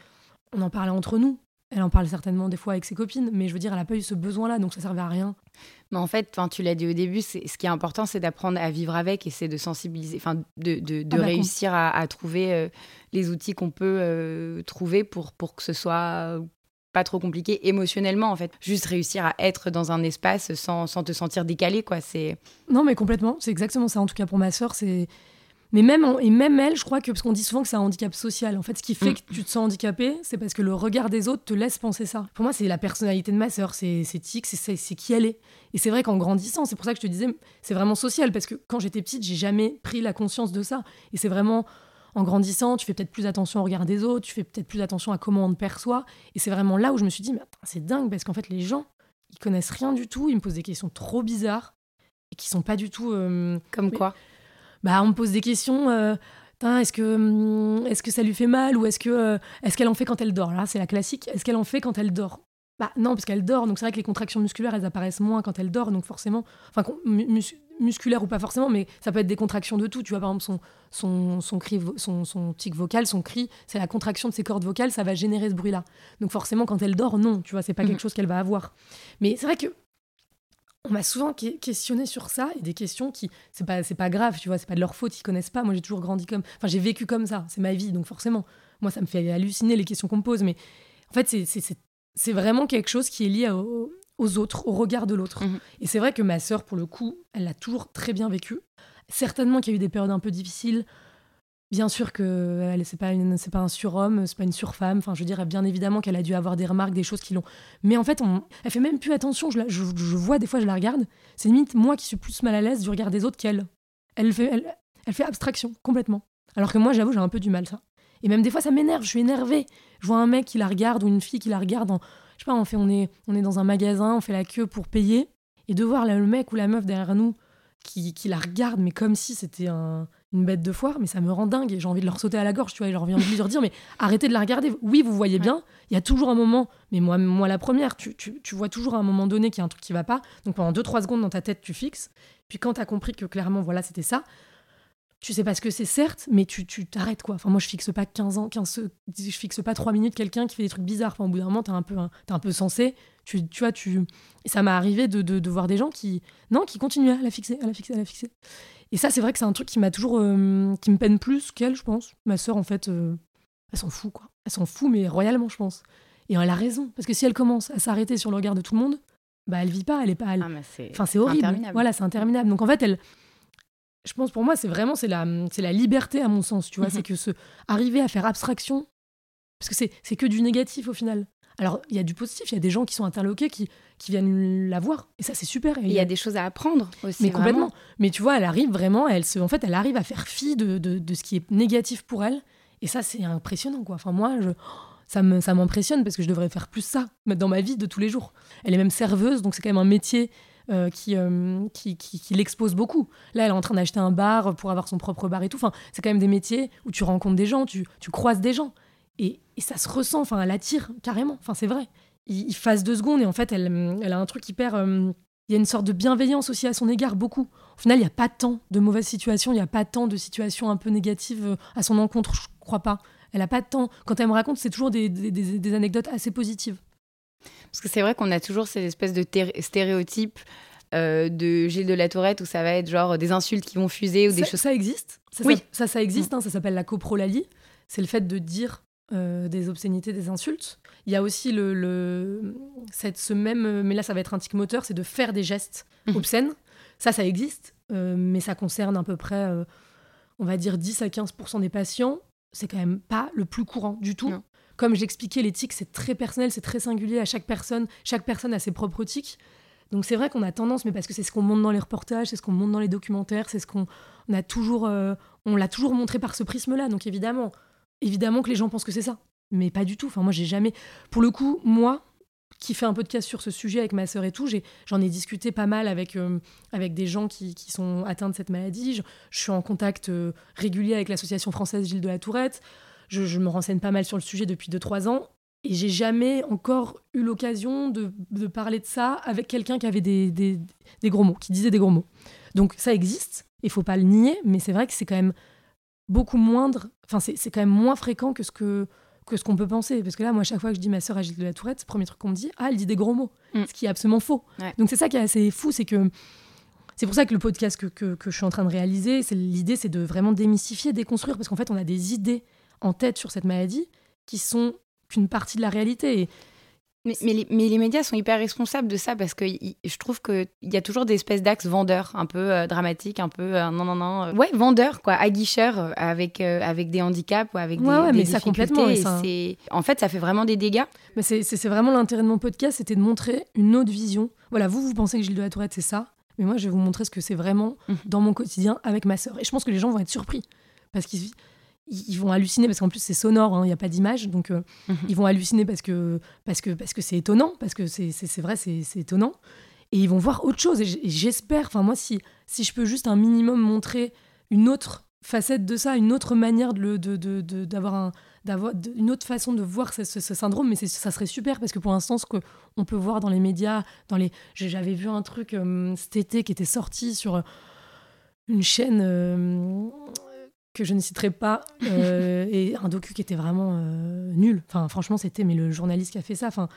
On en parlait entre nous. Elle en parle certainement des fois avec ses copines, mais je veux dire, elle n'a pas eu ce besoin-là, donc ça servait à rien. Mais en fait, tu l'as dit au début, ce qui est important, c'est d'apprendre à vivre avec et c'est de sensibiliser, enfin, de, de, de ah bah, réussir à, à, trouver euh, les outils qu'on peut euh, trouver pour, pour que ce soit pas trop compliqué émotionnellement en fait. Juste réussir à être dans un espace sans, sans te sentir décalé quoi. C'est non mais complètement. C'est exactement ça en tout cas pour ma sœur. C'est mais même et même elle, je crois que parce qu'on dit souvent que c'est un handicap social. En fait, ce qui fait mm. que tu te sens handicapé, c'est parce que le regard des autres te laisse penser ça. Pour moi, c'est la personnalité de ma sœur, c'est tic, c'est c'est qui elle est. Et c'est vrai qu'en grandissant, c'est pour ça que je te disais, c'est vraiment social parce que quand j'étais petite, j'ai jamais pris la conscience de ça. Et c'est vraiment en grandissant, tu fais peut-être plus attention au regard des autres, tu fais peut-être plus attention à comment on te perçoit. Et c'est vraiment là où je me suis dit, mais c'est dingue, parce qu'en fait, les gens, ils connaissent rien du tout, ils me posent des questions trop bizarres et qui sont pas du tout. Euh, Comme quoi? Bah, on me pose des questions. Euh, est-ce que, hum, est que ça lui fait mal ou est-ce que euh, est-ce qu'elle en fait quand elle dort? Là, c'est la classique. Est-ce qu'elle en fait quand elle dort? Bah non, parce qu'elle dort, donc c'est vrai que les contractions musculaires, elles apparaissent moins quand elle dort, donc forcément, enfin musculaire ou pas forcément, mais ça peut être des contractions de tout. Tu vois, par exemple, son, son, son cri, son, son tic vocal, son cri, c'est la contraction de ses cordes vocales, ça va générer ce bruit-là. Donc forcément, quand elle dort, non, tu vois, c'est pas quelque mhm. chose qu'elle va avoir. Mais c'est vrai que on m'a souvent questionné sur ça et des questions qui c'est pas c'est pas grave tu vois c'est pas de leur faute ils connaissent pas moi j'ai toujours grandi comme enfin j'ai vécu comme ça c'est ma vie donc forcément moi ça me fait halluciner les questions qu'on me pose mais en fait c'est c'est vraiment quelque chose qui est lié aux autres, au regard de l'autre. Mhm. Et c'est vrai que ma sœur, pour le coup, elle l'a toujours très bien vécu. Certainement qu'il y a eu des périodes un peu difficiles. Bien sûr que elle c'est pas un surhomme, c'est pas une surfemme. Enfin, je veux dire, bien évidemment qu'elle a dû avoir des remarques, des choses qui l'ont. Mais en fait, elle fait même plus attention. Je, vois des fois, je la regarde. C'est limite moi qui suis plus mal à l'aise du regard des autres qu'elle. Elle fait, elle, abstraction complètement. Alors que moi, j'avoue, j'ai un peu du mal ça. Et même des fois, ça m'énerve. Je suis énervée. Je vois un mec qui la regarde ou une fille qui la regarde. En, je sais pas, on, fait, est, dans un magasin, on fait la queue pour payer. Et de voir le mec ou la meuf derrière nous qui la regarde, mais comme si c'était un, une bête de foire, mais ça me rend dingue et j'ai envie de leur sauter à la gorge, tu vois. Et j'ai envie de leur dire, mais arrêtez de la regarder. Oui, vous voyez bien, il y a toujours un moment, mais moi, moi la première, tu, tu, tu vois toujours à un moment donné qu'il y a un truc qui va pas. Donc pendant 2-3 secondes dans ta tête, tu fixes. Puis quand tu as compris que clairement, voilà, c'était ça, tu sais pas ce que c'est certes mais tu t'arrêtes quoi enfin moi je fixe pas 15 ans 15 je fixe pas 3 minutes quelqu'un qui fait des trucs bizarres enfin, au bout d'un moment t'es un peu es un peu sensé tu, tu vois tu et ça m'est arrivé de, de, voir des gens qui non qui continuent à la fixer à la fixer à la fixer et ça c'est vrai que c'est un truc qui m'a toujours euh, qui me peine plus qu'elle je pense. Ma sœur en fait euh, elle s'en fout quoi. Elle s'en fout mais royalement je pense. Et elle a raison. Parce que si elle commence à s'arrêter sur le regard de tout le monde bah elle vit pas elle est pas ah, enfin c'est horrible. voilà c'est interminable. Donc en fait elle je pense pour moi, c'est vraiment c'est la, c'est la liberté à mon sens, tu vois. C'est mhm. que ce, arriver à faire abstraction, parce que c'est, c'est que du négatif au final. Alors, il y a du positif, il y a des gens qui sont interloqués, qui, qui viennent la voir, et ça, c'est super. Il y, a des choses à apprendre aussi. Mais complètement. Mais tu vois, elle arrive vraiment, elle se, en fait, elle arrive à faire fi de, de, de ce qui est négatif pour elle, et ça, c'est impressionnant, quoi. Enfin, moi, je, ça, m'impressionne parce que je devrais faire plus ça dans ma vie de tous les jours. Elle est même serveuse, donc c'est quand même un métier euh, euh, qui, qui, qui, l'expose beaucoup. Là, elle est en train d'acheter un bar pour avoir son propre bar et tout. Enfin, c'est quand même des métiers où tu rencontres des gens, tu, tu croises des gens. Et, et, ça se ressent, enfin, elle attire carrément. Enfin, c'est vrai. Il, il, fasse deux secondes et en fait, elle, elle a un truc hyper. Euh, il y a une sorte de bienveillance aussi à son égard, beaucoup. Au final, il n'y a pas tant de mauvaises situations, il n'y a pas tant de situations un peu négatives à son encontre, je crois pas. Elle a pas temps. Quand elle me raconte, c'est toujours des, des, des, anecdotes assez positives. Parce que c'est vrai qu'on a toujours cette espèce de stéréotype euh, de Gilles de la Tourette où ça va être genre des insultes qui vont fuser ou des choses. Ça existe. Ça, oui, ça, ça, existe. Hein, ça s'appelle la coprolalie. C'est le fait de dire euh, des obscénités, des insultes. Il y a aussi le, le, cette, ce même, mais là ça va être un tic moteur, c'est de faire des gestes mhm. obscènes. Ça, ça existe, euh, mais ça concerne à peu près, on va dire 10 à 15% des patients. C'est quand même pas le plus courant du tout. Comme j'expliquais, l'éthique, c'est très personnel, c'est très singulier à chaque personne. Chaque personne a ses propres tics. Donc c'est vrai qu'on a tendance, mais parce que c'est ce qu'on montre dans les reportages, c'est ce qu'on montre dans les documentaires, c'est ce qu'on a toujours, euh, on l'a toujours montré par ce prisme-là. Donc évidemment, évidemment que les gens pensent que c'est ça, mais pas du tout. Enfin moi j'ai jamais, pour le coup, moi qui fais un peu de casse sur ce sujet avec ma sœur et tout, j'en ai, discuté pas mal avec, euh, avec des gens qui, qui, sont atteints de cette maladie. Je, je suis en contact euh, régulier avec l'association française Gilles de la Tourette je, me renseigne pas mal sur le sujet depuis 2-3 ans. Et j'ai jamais encore eu l'occasion de, parler de ça avec quelqu'un qui avait des, des, gros mots, qui disait des gros mots. Donc ça existe, il faut pas le nier, mais c'est vrai que c'est quand même beaucoup moindre, enfin c'est quand même moins fréquent que ce que que ce qu'on peut penser. Parce que là, moi, chaque fois que je dis ma sœur agite de la Tourette, le premier truc qu'on me dit, ah, elle dit des gros mots. Mm. Ce qui est absolument faux. Ouais. Donc c'est ça qui est assez fou, c'est que c'est pour ça que le podcast que, que, que je suis en train de réaliser, c'est l'idée, c'est de vraiment démystifier, déconstruire, parce qu'en fait, on a des idées en tête sur cette maladie qui sont qu'une partie de la réalité. Et Mais, mais les, mais les médias sont hyper responsables de ça parce que y- je trouve qu'il y a toujours des espèces d'axes vendeurs, un peu euh, dramatiques, un peu euh, non, non, non. euh, ouais, vendeurs, quoi, aguicheurs euh, avec, avec des handicaps ou avec des, Ouais, ouais, des mais ça complètement, et ça- c'est- En fait, ça fait vraiment des dégâts. Mais c'est- vraiment l'intérêt de mon podcast, c'était de montrer une autre vision. Voilà, vous, vous pensez que Gilles de la Tourette, c'est ça. Mais moi, je vais vous montrer ce que c'est vraiment Mhm. dans mon quotidien avec ma sœur. Et je pense que les gens vont être surpris. Parce qu'ils ils vont halluciner, parce qu'en plus, c'est sonore, hein, il n'y a pas d'image. Donc, euh, Mhm. ils vont halluciner parce que parce que parce que c'est étonnant, parce que c'est vrai, c'est étonnant. Et ils vont voir autre chose. Et j'espère, enfin, moi, si, si je peux juste un minimum montrer une autre facette de ça, une autre manière de d'avoir un d'avoir une autre façon de voir ce, ce- ce syndrome mais ça serait super parce que pour l'instant ce qu'on peut voir dans les médias dans les j'avais vu un truc euh, cet été qui était sorti sur une chaîne euh, que je ne citerai pas euh, et un docu qui était vraiment euh, nul enfin franchement c'était mais le journaliste qui a fait ça enfin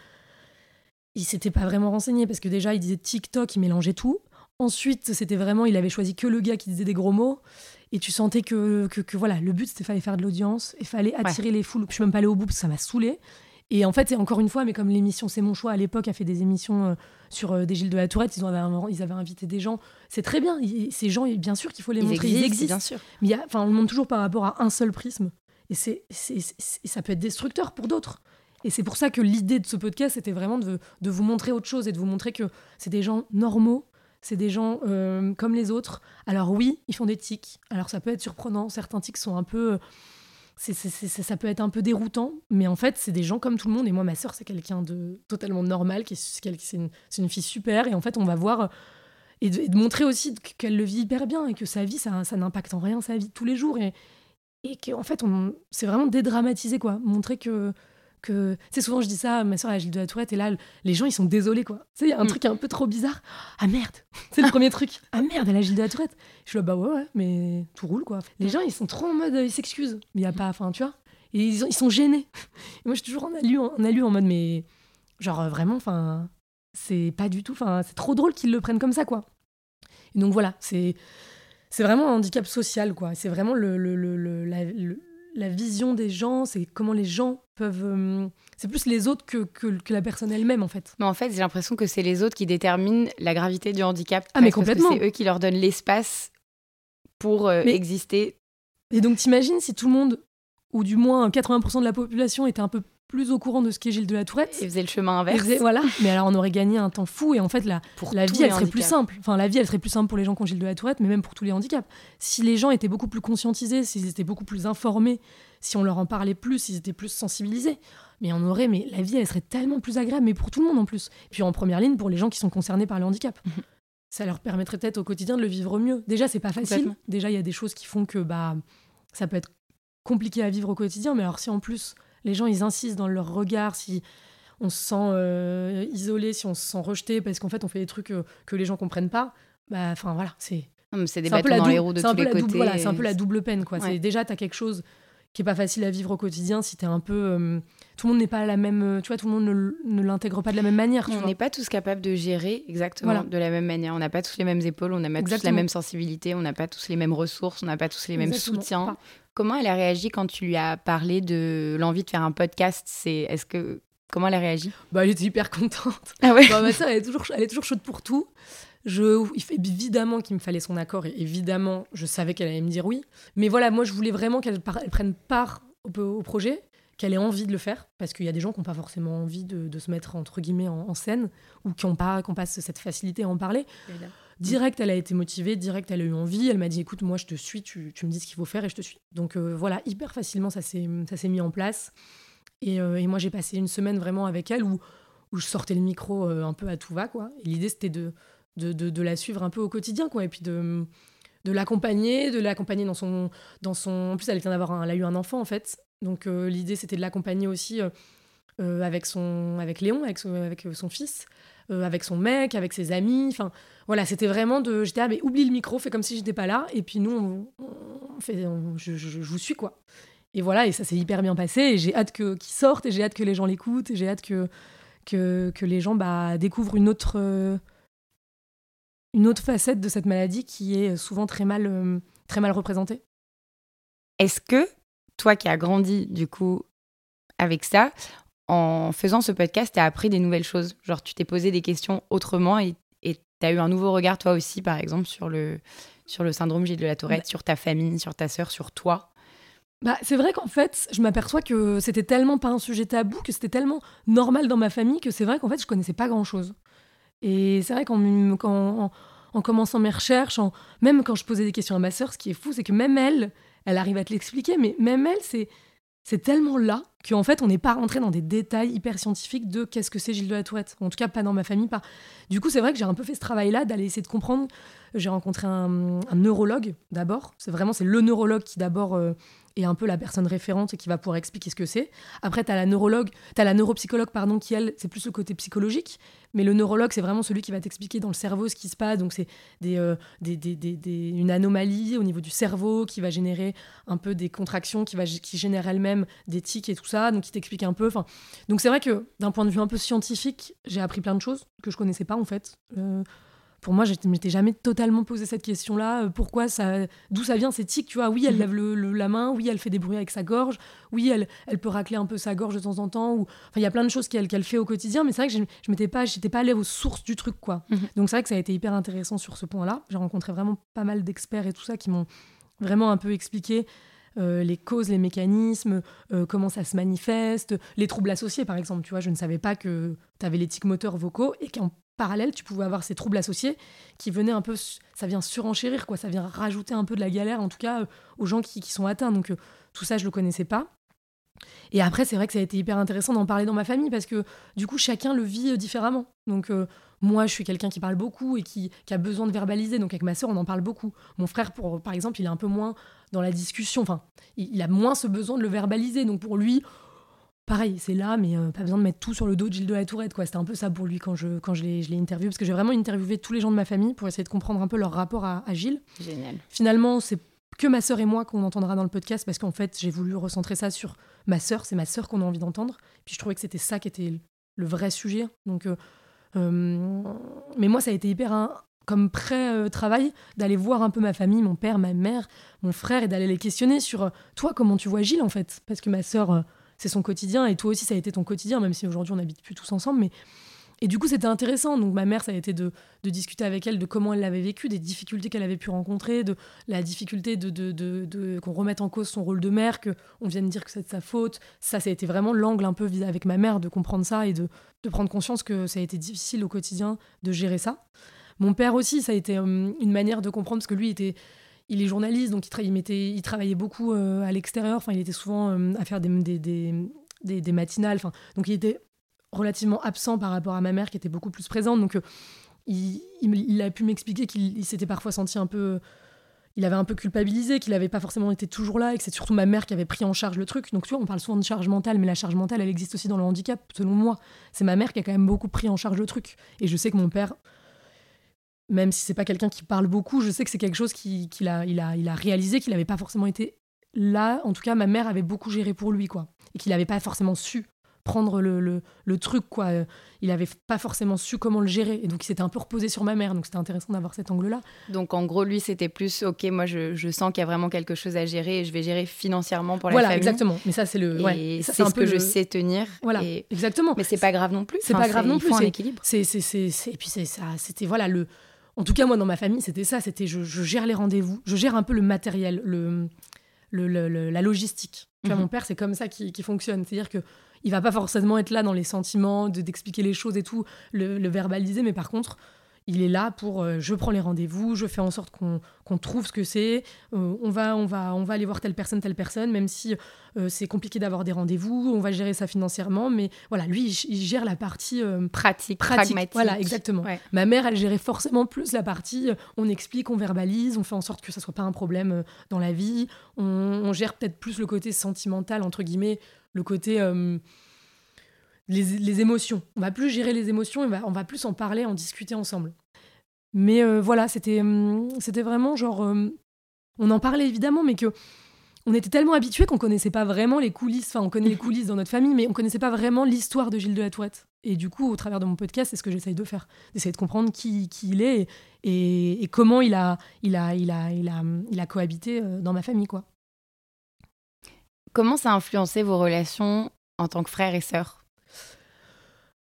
il s'était pas vraiment renseigné parce que déjà il disait TikTok il mélangeait tout ensuite c'était vraiment il avait choisi que le gars qui disait des gros mots et tu sentais que, que, que voilà, le but c'était fallait faire de l'audience, il fallait attirer les foules. Je suis même pas allée au bout parce que ça m'a saoulé. Et en fait, c'est encore une fois, mais comme l'émission C'est mon choix à l'époque a fait des émissions euh, sur euh, des Gilles de la Tourette, ils, ont avaient, ils avaient invité des gens. C'est très bien. ils- ces gens, bien sûr qu'il faut les Ils montrer. existent, ils existent. bien sûr. Mais y a- on le montre toujours par rapport à un seul prisme. Et, c'est, ça peut être destructeur pour d'autres. Et c'est pour ça que l'idée de ce podcast, c'était vraiment de, de vous montrer autre chose et de vous montrer que c'est des gens normaux, c'est des gens euh, comme les autres. Alors oui, ils font des tics. Alors ça peut être surprenant. Certains tics sont un peu... euh, ça peut être un peu déroutant, mais en fait, c'est des gens comme tout le monde. Et moi, ma sœur, c'est quelqu'un de totalement normal, qui c'est, une, fille super. Et en fait, on va voir... euh, Et de, montrer aussi qu'elle le vit hyper bien et que sa vie, ça, n'impacte en rien sa vie de tous les jours. Et, et qu'en fait, c'est vraiment dédramatiser, quoi. Montrer que. Que c'est souvent, je dis ça, ma soeur, a Gilles de la Tourette, et là, les gens, ils sont désolés, quoi. Tu sais, il y a un Mm. truc un peu trop bizarre. Ah merde C'est le premier truc. Ah merde, elle a Gilles de la Tourette. Je suis là, bah ouais, ouais, mais tout roule, quoi. Les gens, ils sont trop en mode, euh, ils s'excusent. Mais il y a pas, enfin, tu vois. Et ils, ils sont gênés. Et moi, je suis toujours en alu, en, alu, en mode, mais. Genre, euh, vraiment, enfin. C'est pas du tout. Enfin, c'est trop drôle qu'ils le prennent comme ça, quoi. Et donc voilà, c'est c'est vraiment un handicap social, quoi. C'est vraiment le, le- le- le- la, le- la vision des gens, c'est comment les gens peuvent. euh, c'est plus les autres que, que, que la personne elle-même, en fait. Mais en fait, j'ai l'impression que c'est les autres qui déterminent la gravité du handicap. Ah, mais complètement. C'est eux qui leur donnent l'espace pour euh, Mais- exister. Et donc, t'imagines si tout le monde, ou du moins 80% de la population, était un peu plus au courant de ce qu'est Gilles de la Tourette. Et faisait le chemin inverse. faisait- voilà. Mais alors, on aurait gagné un temps fou. Et en fait, la, pour la vie, elle serait plus simple. Enfin, la vie, elle serait plus simple pour les gens qui ont Gilles de la Tourette, mais même pour tous les handicaps. Si les gens étaient beaucoup plus conscientisés, s'ils étaient beaucoup plus informés, si on leur en parlait plus, s'ils étaient plus sensibilisés, mais on aurait, mais la vie, elle serait tellement plus agréable, mais pour tout le monde en plus. Et puis en première ligne, pour les gens qui sont concernés par le handicap. Mhm. Ça leur permettrait peut-être au quotidien de le vivre mieux. Déjà, c'est pas facile. Déjà, il y a des choses qui font que bah, ça peut être compliqué à vivre au quotidien, mais alors si en plus les gens ils insistent dans leur regard, si on se sent euh, isolé, si on se sent rejeté parce qu'en fait on fait des trucs euh, que les gens comprennent pas, bah enfin voilà, c'est C'est des bâtons dans les double- roues de tous les côtés. voilà, c'est un peu la double peine quoi. Ouais. C'est déjà t'as quelque chose qui est pas facile à vivre au quotidien si t'es un peu euh, tout le monde n'est pas à la même euh, tu vois tout le monde ne, l'intègre pas de la même manière On n'est pas tous capables de gérer exactement Voilà. de la même manière. On n'a pas tous les mêmes épaules, on n'a pas tous la même sensibilité, on n'a pas tous les mêmes ressources, on n'a pas tous les mêmes Exactement. soutiens. Pas. Comment elle a réagi quand tu lui as parlé de l'envie de faire un podcast? C'est est-ce que comment elle a réagi? Bah elle était hyper contente. Ah ouais. Bah, ma elle est toujours, elle est toujours chaude pour tout. Je, évidemment qu'il me fallait son accord et évidemment, je savais qu'elle allait me dire oui. Mais voilà, moi, je voulais vraiment qu'elle prenne part au, au projet, qu'elle ait envie de le faire, parce qu'il y a des gens qui n'ont pas forcément envie de, de se mettre entre guillemets en, en scène ou qui n'ont pas, qui ont pas cette facilité à en parler. Direct, elle a été motivée, direct, elle a eu envie. Elle m'a dit écoute, moi, je te suis, tu, tu me dis ce qu'il faut faire et je te suis. Donc euh, voilà, hyper facilement, ça s'est mis en place. Et, euh, et moi, j'ai passé une semaine vraiment avec elle où, où je sortais le micro euh, un peu à tout va, quoi. Et l'idée, c'était de, de, de, la suivre un peu au quotidien, quoi. Et puis de, de l'accompagner, de l'accompagner dans son, dans son. En plus, elle vient d'avoir elle a eu un enfant, en fait. Donc euh, l'idée, c'était de l'accompagner aussi euh, euh, avec, son, avec Léon, avec son, avec son fils, avec son mec, avec ses amis. Enfin, voilà, c'était vraiment de. J'étais, ah, mais oublie le micro, fais comme si j'étais pas là. Et puis nous, on, fait, je, je- vous suis, quoi. et voilà, et ça s'est hyper bien passé. Et j'ai hâte que qu'il sorte, et j'ai hâte que les gens l'écoutent, et j'ai hâte que, que, que les gens bah, découvrent une autre, une autre facette de cette maladie qui est souvent très mal, euh, très mal représentée. Est-ce que toi qui as grandi du coup avec ça, en faisant ce podcast, tu as appris des nouvelles choses? Genre tu t'es posé des questions autrement et tu as eu un nouveau regard toi aussi par exemple sur le, sur le syndrome Gilles de la Tourette, sur ta famille, sur ta sœur, sur toi? Bah, c'est vrai qu'en fait, je m'aperçois que c'était tellement pas un sujet tabou, que c'était tellement normal dans ma famille, que c'est vrai qu'en fait, je connaissais pas grand-chose. Et c'est vrai qu'en en, commençant mes recherches, même quand je posais des questions à ma sœur, ce qui est fou, c'est que même elle, elle arrive à te l'expliquer, mais même elle, c'est c'est tellement là qu'en fait, on n'est pas rentré dans des détails hyper scientifiques de qu'est-ce que c'est Gilles de la Tourette. En tout cas, pas dans ma famille. Pas. Du coup, c'est vrai que j'ai un peu fait ce travail-là d'aller essayer de comprendre. J'ai rencontré un, neurologue d'abord. C'est vraiment c'est le neurologue qui d'abord euh, est un peu la personne référente et qui va pouvoir expliquer ce que c'est. Après, tu as la neurologue, tu la neuropsychologue, pardon, qui elle, c'est plus le côté psychologique. Mais le neurologue, c'est vraiment celui qui va t'expliquer dans le cerveau ce qui se passe. Donc, c'est des, euh, des, des, des, une anomalie au niveau du cerveau qui va générer un peu des contractions, qui, va, qui génère elle-même des tics et tout ça. Donc, qui t'explique un peu. Donc, c'est vrai que d'un point de vue un peu scientifique, j'ai appris plein de choses que je connaissais pas en fait. Euh, pour moi, je ne m'étais jamais totalement posé cette question-là. Euh, pourquoi ça, d'où ça vient ces tics Tu vois, oui, elle mhm. lève le, la main, oui, elle fait des bruits avec sa gorge, oui, elle, elle peut racler un peu sa gorge de temps en temps. Ou, il y a plein de choses qu'elle qu'elle fait au quotidien, mais c'est vrai que je, je m'étais pas, j'étais pas allée aux sources du truc, quoi. Mhm. Donc c'est vrai que ça a été hyper intéressant sur ce point-là. J'ai rencontré vraiment pas mal d'experts et tout ça qui m'ont vraiment un peu expliqué. Euh, les causes, les mécanismes, euh, comment ça se manifeste, les troubles associés par exemple. Tu vois, je ne savais pas que tu avais les tics moteurs vocaux et qu'en parallèle, tu pouvais avoir ces troubles associés qui venaient un peu, ça vient surenchérir, quoi, ça vient rajouter un peu de la galère, en tout cas, euh, aux gens qui, sont atteints. Donc, euh, tout ça, je le connaissais pas. Et après, c'est vrai que ça a été hyper intéressant d'en parler dans ma famille parce que du coup, chacun le vit euh, différemment. Donc, moi, je suis quelqu'un qui parle beaucoup et qui, a besoin de verbaliser. Donc, avec ma sœur, on en parle beaucoup. Mon frère, pour, par exemple, il est un peu moins dans la discussion. Enfin, il a moins ce besoin de le verbaliser. Donc, pour lui, pareil, c'est là, mais euh, pas besoin de mettre tout sur le dos de Gilles de la Tourette. Quoi. C'était un peu ça pour lui quand je, quand je l'ai interviewé, parce que j'ai vraiment interviewé tous les gens de ma famille pour essayer de comprendre un peu leur rapport à, Gilles. Génial. Finalement, c'est que ma sœur et moi qu'on entendra dans le podcast, parce qu'en fait, j'ai voulu recentrer ça sur ma sœur. C'est ma sœur qu'on a envie d'entendre. Puis je trouvais que c'était ça qui était le vrai sujet. Donc, euh, euh, mais moi, ça a été hyper un, comme pré-travail d'aller voir un peu ma famille, mon père, ma mère, mon frère, et d'aller les questionner sur toi, comment tu vois Gilles en fait? Parce que ma sœur c'est son quotidien. Et toi aussi, ça a été ton quotidien, même si aujourd'hui on n'habite plus tous ensemble. Mais et du coup, c'était intéressant. Donc, ma mère, ça a été de, discuter avec elle de comment elle l'avait vécu, des difficultés qu'elle avait pu rencontrer, de la difficulté de, de, qu'on remette en cause son rôle de mère, qu'on vienne dire que c'est de sa faute. Ça, ça a été vraiment l'angle un peu avec ma mère de comprendre ça et de, prendre conscience que ça a été difficile au quotidien de gérer ça. Mon père aussi, ça a été hum, une manière de comprendre parce que lui était il est journaliste, donc il, il travaillait beaucoup euh, à l'extérieur. Enfin, il était souvent euh, à faire des, matinales. Enfin, donc il était relativement absent par rapport à ma mère qui était beaucoup plus présente. Donc euh, il, il, a pu m'expliquer qu'il s'était parfois senti un peu. Il avait un peu culpabilisé, qu'il n'avait pas forcément été toujours là et que c'est surtout ma mère qui avait pris en charge le truc. Donc tu vois, on parle souvent de charge mentale, mais la charge mentale, elle existe aussi dans le handicap, selon moi. C'est ma mère qui a quand même beaucoup pris en charge le truc. Et je sais que mon père, même si c'est pas quelqu'un qui parle beaucoup, je sais que c'est quelque chose qu'il a, il a, il a réalisé, qu'il n'avait pas forcément été là. En tout cas, ma mère avait beaucoup géré pour lui, quoi. Et qu'il n'avait pas forcément su prendre le, le, le, truc, quoi. Il n'avait pas forcément su comment le gérer. Et donc, il s'était un peu reposé sur ma mère. Donc, c'était intéressant d'avoir cet angle-là. Donc, en gros, lui, c'était plus, OK, moi, je, je sens qu'il y a vraiment quelque chose à gérer et je vais gérer financièrement pour la voilà, famille. Voilà, exactement. Mais ça, c'est le. Et c'est ce que je sais tenir. Voilà, exactement. Mais c'est pas grave non plus. C'est pas grave non plus. C'est équilibre. C'est, et puis, c'est ça. C'était, voilà, le en tout cas, moi, dans ma famille, c'était ça. C'était je, gère les rendez-vous, je gère un peu le matériel, le, la logistique. Tu vois, mhm. mon père, c'est comme ça qui, fonctionne. C'est-à-dire que il va pas forcément être là dans les sentiments, d'expliquer les choses et tout, le, verbaliser, mais par contre, il est là pour euh, je prends les rendez-vous, je fais en sorte qu'on trouve ce que c'est, euh, on, va, on, va, on va aller voir telle personne, telle personne, même si euh, c'est compliqué d'avoir des rendez-vous, on va gérer ça financièrement, mais voilà, lui, il, gère la partie pratique, pragmatique. Voilà, exactement. Ma mère, elle gérait forcément plus la partie on explique, on verbalise, on fait en sorte que ça soit pas un problème dans la vie, on, on gère peut-être plus le côté sentimental, entre guillemets, le côté les, émotions. On va plus gérer les émotions, on va, on va plus en parler, en discuter ensemble. Mais euh, voilà, c'était hum, c'était vraiment genre. Hum, on en parlait évidemment, mais que on était tellement habitués qu'on connaissait pas vraiment les coulisses. Enfin, on connaît les coulisses dans notre famille, mais on connaissait pas vraiment l'histoire de Gilles de la Tourette. Et du coup, au travers de mon podcast, c'est ce que j'essaye de faire, d'essayer de comprendre qui, qui il est et, et, comment il a, il a, il a, il a, il a cohabité euh, dans ma famille, quoi. Comment ça a influencé vos relations en tant que frère et sœur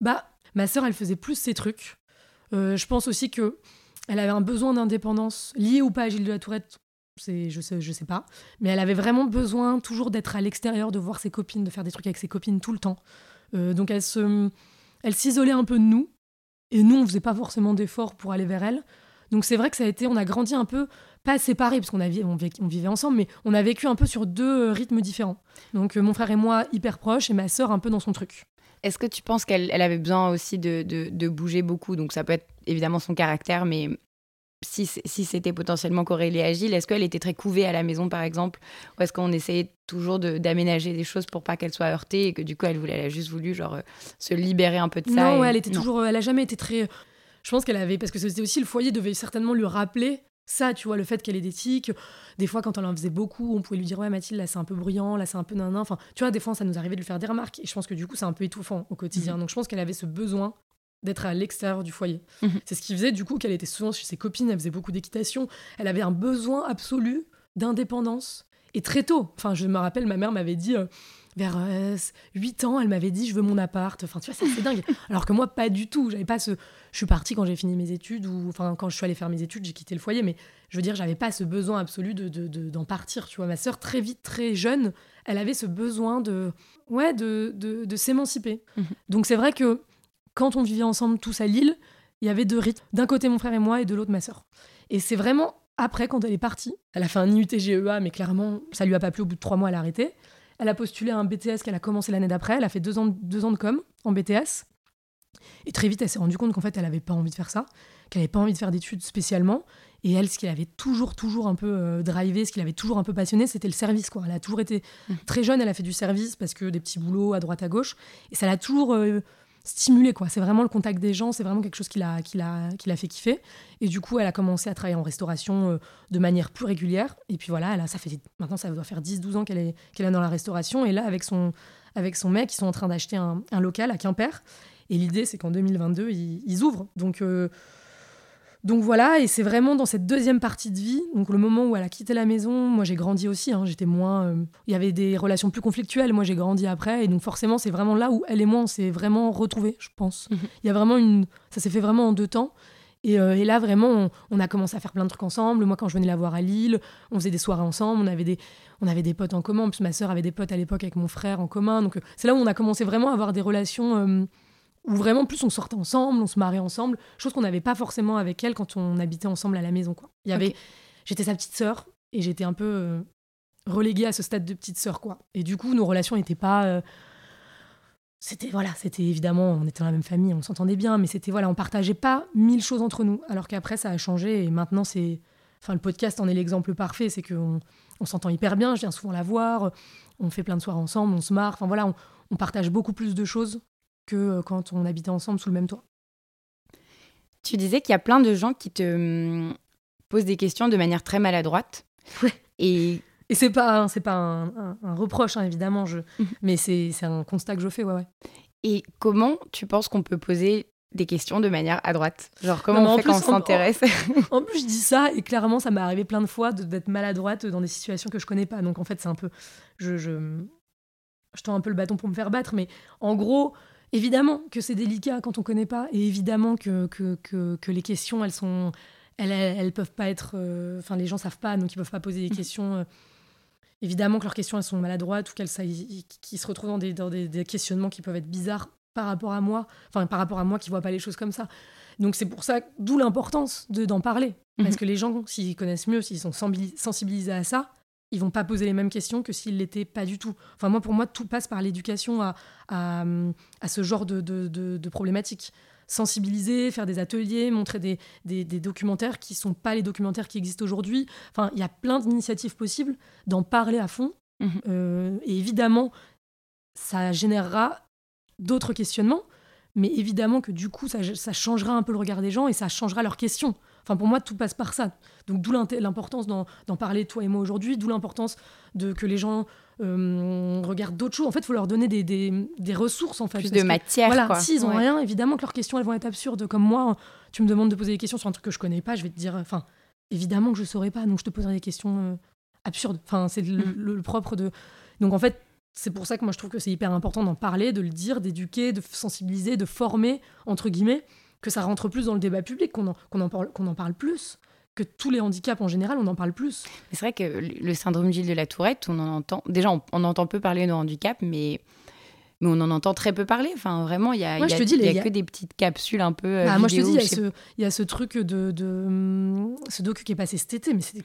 Bah, ma sœur, elle faisait plus ses trucs. Euh, je pense aussi que elle avait un besoin d'indépendance lié ou pas à Gilles de la Tourette. C'est, je sais, je sais pas. Mais elle avait vraiment besoin toujours d'être à l'extérieur, de voir ses copines, de faire des trucs avec ses copines tout le temps. Euh, donc elle se, elle s'isolait un peu de nous. Et nous, on faisait pas forcément d'efforts pour aller vers elle. Donc c'est vrai que ça a été, on a grandi un peu, pas séparés, parce qu'on on, vivait ensemble, mais on a vécu un peu sur deux rythmes différents. Donc euh, mon frère et moi hyper proches, et ma sœur un peu dans son truc. Est-ce que tu penses qu'elle avait besoin aussi de, de, bouger beaucoup? Donc ça peut être évidemment son caractère, mais si, si c'était potentiellement corrélé à Gilles, est-ce qu'elle était très couvée à la maison par exemple? Ou est-ce qu'on essayait toujours d'aménager des choses pour pas qu'elle soit heurtée et que du coup elle voulait, elle a juste voulu genre euh, se libérer un peu de ça Non, elle était toujours, elle a jamais été très. Je pense qu'elle avait, parce que c'était aussi le foyer devait certainement lui rappeler ça, tu vois, le fait qu'elle ait des tics. Des fois, quand elle en faisait beaucoup, on pouvait lui dire Ouais, Mathilde, là, c'est un peu bruyant, là, c'est un peu nanan. Enfin, tu vois, des fois, ça nous arrivait de lui faire des remarques. Et je pense que du coup, c'est un peu étouffant au quotidien. Mhm. Donc, je pense qu'elle avait ce besoin d'être à l'extérieur du foyer. Mhm. C'est ce qui faisait, du coup, qu'elle était souvent chez ses copines, elle faisait beaucoup d'équitation. Elle avait un besoin absolu d'indépendance. Et très tôt, enfin, je me rappelle, ma mère m'avait dit. Euh, vers 8 euh, ans, elle m'avait dit je veux mon appart. Enfin, tu vois, c'est dingue. Alors que moi, pas du tout. J'avais pas ce. Je suis partie quand j'ai fini mes études ou enfin quand je suis allée faire mes études, j'ai quitté le foyer. Mais je veux dire, j'avais pas ce besoin absolu de d'en partir. Tu vois, ma sœur très vite, très jeune, elle avait ce besoin de ouais de de, s'émanciper. Mhm. Donc c'est vrai que quand on vivait ensemble tous à Lille, il y avait deux rythmes. D'un côté mon frère et moi et de l'autre ma sœur. Et c'est vraiment après quand elle est partie. Elle a fait un IUT-GEA, mais clairement ça lui a pas plu. Au bout de trois mois, elle a arrêté. Elle a postulé à un BTS qu'elle a commencé l'année d'après. Elle a fait deux ans, deux ans de com en BTS. Et très vite, elle s'est rendue compte qu'en fait, elle n'avait pas envie de faire ça, qu'elle n'avait pas envie de faire d'études spécialement. Et elle, ce qui avait toujours, toujours un peu euh, drivé, ce qui l'avait toujours un peu passionné, c'était le service. Quoi. Elle a toujours été mmh. très jeune, elle a fait du service parce que des petits boulots à droite, à gauche. Et ça l'a toujours euh, stimulé quoi. C'est vraiment le contact des gens, c'est vraiment quelque chose qui l'a fait kiffer et du coup, elle a commencé à travailler en restauration euh, de manière plus régulière et puis voilà, elle ça fait maintenant ça doit faire 10 12 ans qu'elle est qu'elle est dans la restauration et là avec son avec son mec, ils sont en train d'acheter un, un, local à Quimper et l'idée c'est qu'en 2022, ils, ils, ouvrent. Donc euh, donc voilà, et c'est vraiment dans cette deuxième partie de vie, donc le moment où elle a quitté la maison, moi j'ai grandi aussi, hein, j'étais moins... Euh, il y avait des relations plus conflictuelles, moi j'ai grandi après, et donc forcément c'est vraiment là où elle et moi on s'est vraiment retrouvés, je pense. Mhm. Il y a vraiment une... Ça s'est fait vraiment en deux temps. Et, euh, et là, vraiment, on, a commencé à faire plein de trucs ensemble. Moi, quand je venais la voir à Lille, on faisait des soirées ensemble. On avait des, on avait des potes en commun. En plus, ma sœur avait des potes à l'époque avec mon frère en commun. Donc, euh, c'est là où on a commencé vraiment à avoir des relations où vraiment plus on sortait ensemble, on se marrait ensemble, chose qu'on n'avait pas forcément avec elle quand on habitait ensemble à la maison. Quoi. Il y avait, j'étais sa petite sœur et j'étais un peu euh, reléguée à ce stade de petite sœur quoi. Et du coup nos relations n'étaient pas, euh, c'était voilà, c'était évidemment on était dans la même famille, on s'entendait bien, mais c'était voilà, on partageait pas mille choses entre nous. Alors qu'après ça a changé et maintenant c'est, enfin le podcast en est l'exemple parfait, c'est qu'on on, s'entend hyper bien, je viens souvent la voir, on fait plein de soirs ensemble, on se marre, enfin voilà, on partage beaucoup plus de choses que euh, quand on habitait ensemble sous le même toit. Tu disais qu'il y a plein de gens qui te hum, posent des questions de manière très maladroite. Ouais. Et, et c'est pas, c'est pas un, reproche, hein, évidemment, je... Mhm. mais c'est, un constat que je fais. Ouais, ouais. Et comment tu penses qu'on peut poser des questions de manière à droite? Genre, comment on fait quand on s'intéresse? en, plus, je dis ça, et clairement, ça m'est arrivé plein de fois d'être maladroite dans des situations que je connais pas. Donc, en fait, c'est un peu. Je, je, je tends un peu le bâton pour me faire battre, mais en gros, Évidemment que c'est délicat quand on connaît pas, et évidemment que, que, que, les questions, elles sont, elles, elles, peuvent pas être, euh, enfin les gens savent pas, donc ils peuvent pas poser des mmh. questions. Euh, évidemment que leurs questions elles sont maladroites ou qu'elles qui se retrouvent dans, des, dans des, questionnements qui peuvent être bizarres par rapport à moi, enfin par rapport à moi qui vois pas les choses comme ça. Donc c'est pour ça, d'où l'importance d'en parler, parce mmh. que les gens, s'ils connaissent mieux, s'ils sont sensibilisés à ça, ils vont pas poser les mêmes questions que s'ils l'étaient pas du tout. Enfin, moi, pour moi, tout passe par l'éducation à, à, ce genre de, de, de, problématiques. Sensibiliser, faire des ateliers, montrer des, des, documentaires qui sont pas les documentaires qui existent aujourd'hui. Enfin, il y a plein d'initiatives possibles d'en parler à fond. Mhm. Euh, et évidemment, ça générera d'autres questionnements, mais évidemment que du coup, ça, ça, changera un peu le regard des gens et ça changera leurs questions. Enfin, pour moi, tout passe par ça. Donc, d'où l'importance d'en parler, toi et moi, aujourd'hui, d'où l'importance de que les gens euh, regardent d'autres choses. En fait, il faut leur donner des, des, des, ressources, en fait. Plus de matière, Voilà, s'ils ont rien, évidemment que leurs questions, elles vont être absurdes. Comme moi, tu me demandes de poser des questions sur un truc que je connais pas, je vais te dire, enfin, évidemment que je saurais pas, donc je te poserai des questions euh, absurdes. Enfin, c'est le, mm. le, propre de... Donc, en fait, c'est pour ça que moi, je trouve que c'est hyper important d'en parler, de le dire, d'éduquer, de sensibiliser, de former, entre guillemets, que ça rentre plus dans le débat public, qu'on en, en, parle, en parle plus que tous les handicaps en général, on en parle plus. C'est vrai que le syndrome Gilles de la Tourette, on en entend. Déjà, on, entend peu parler de handicap, mais, mais on en entend très peu parler. Enfin, vraiment, il y a, y a, que des petites capsules un peu. Euh, bah, moi, je te dis, il y, a ce truc de, de, ce docu qui est passé cet été, mais c'était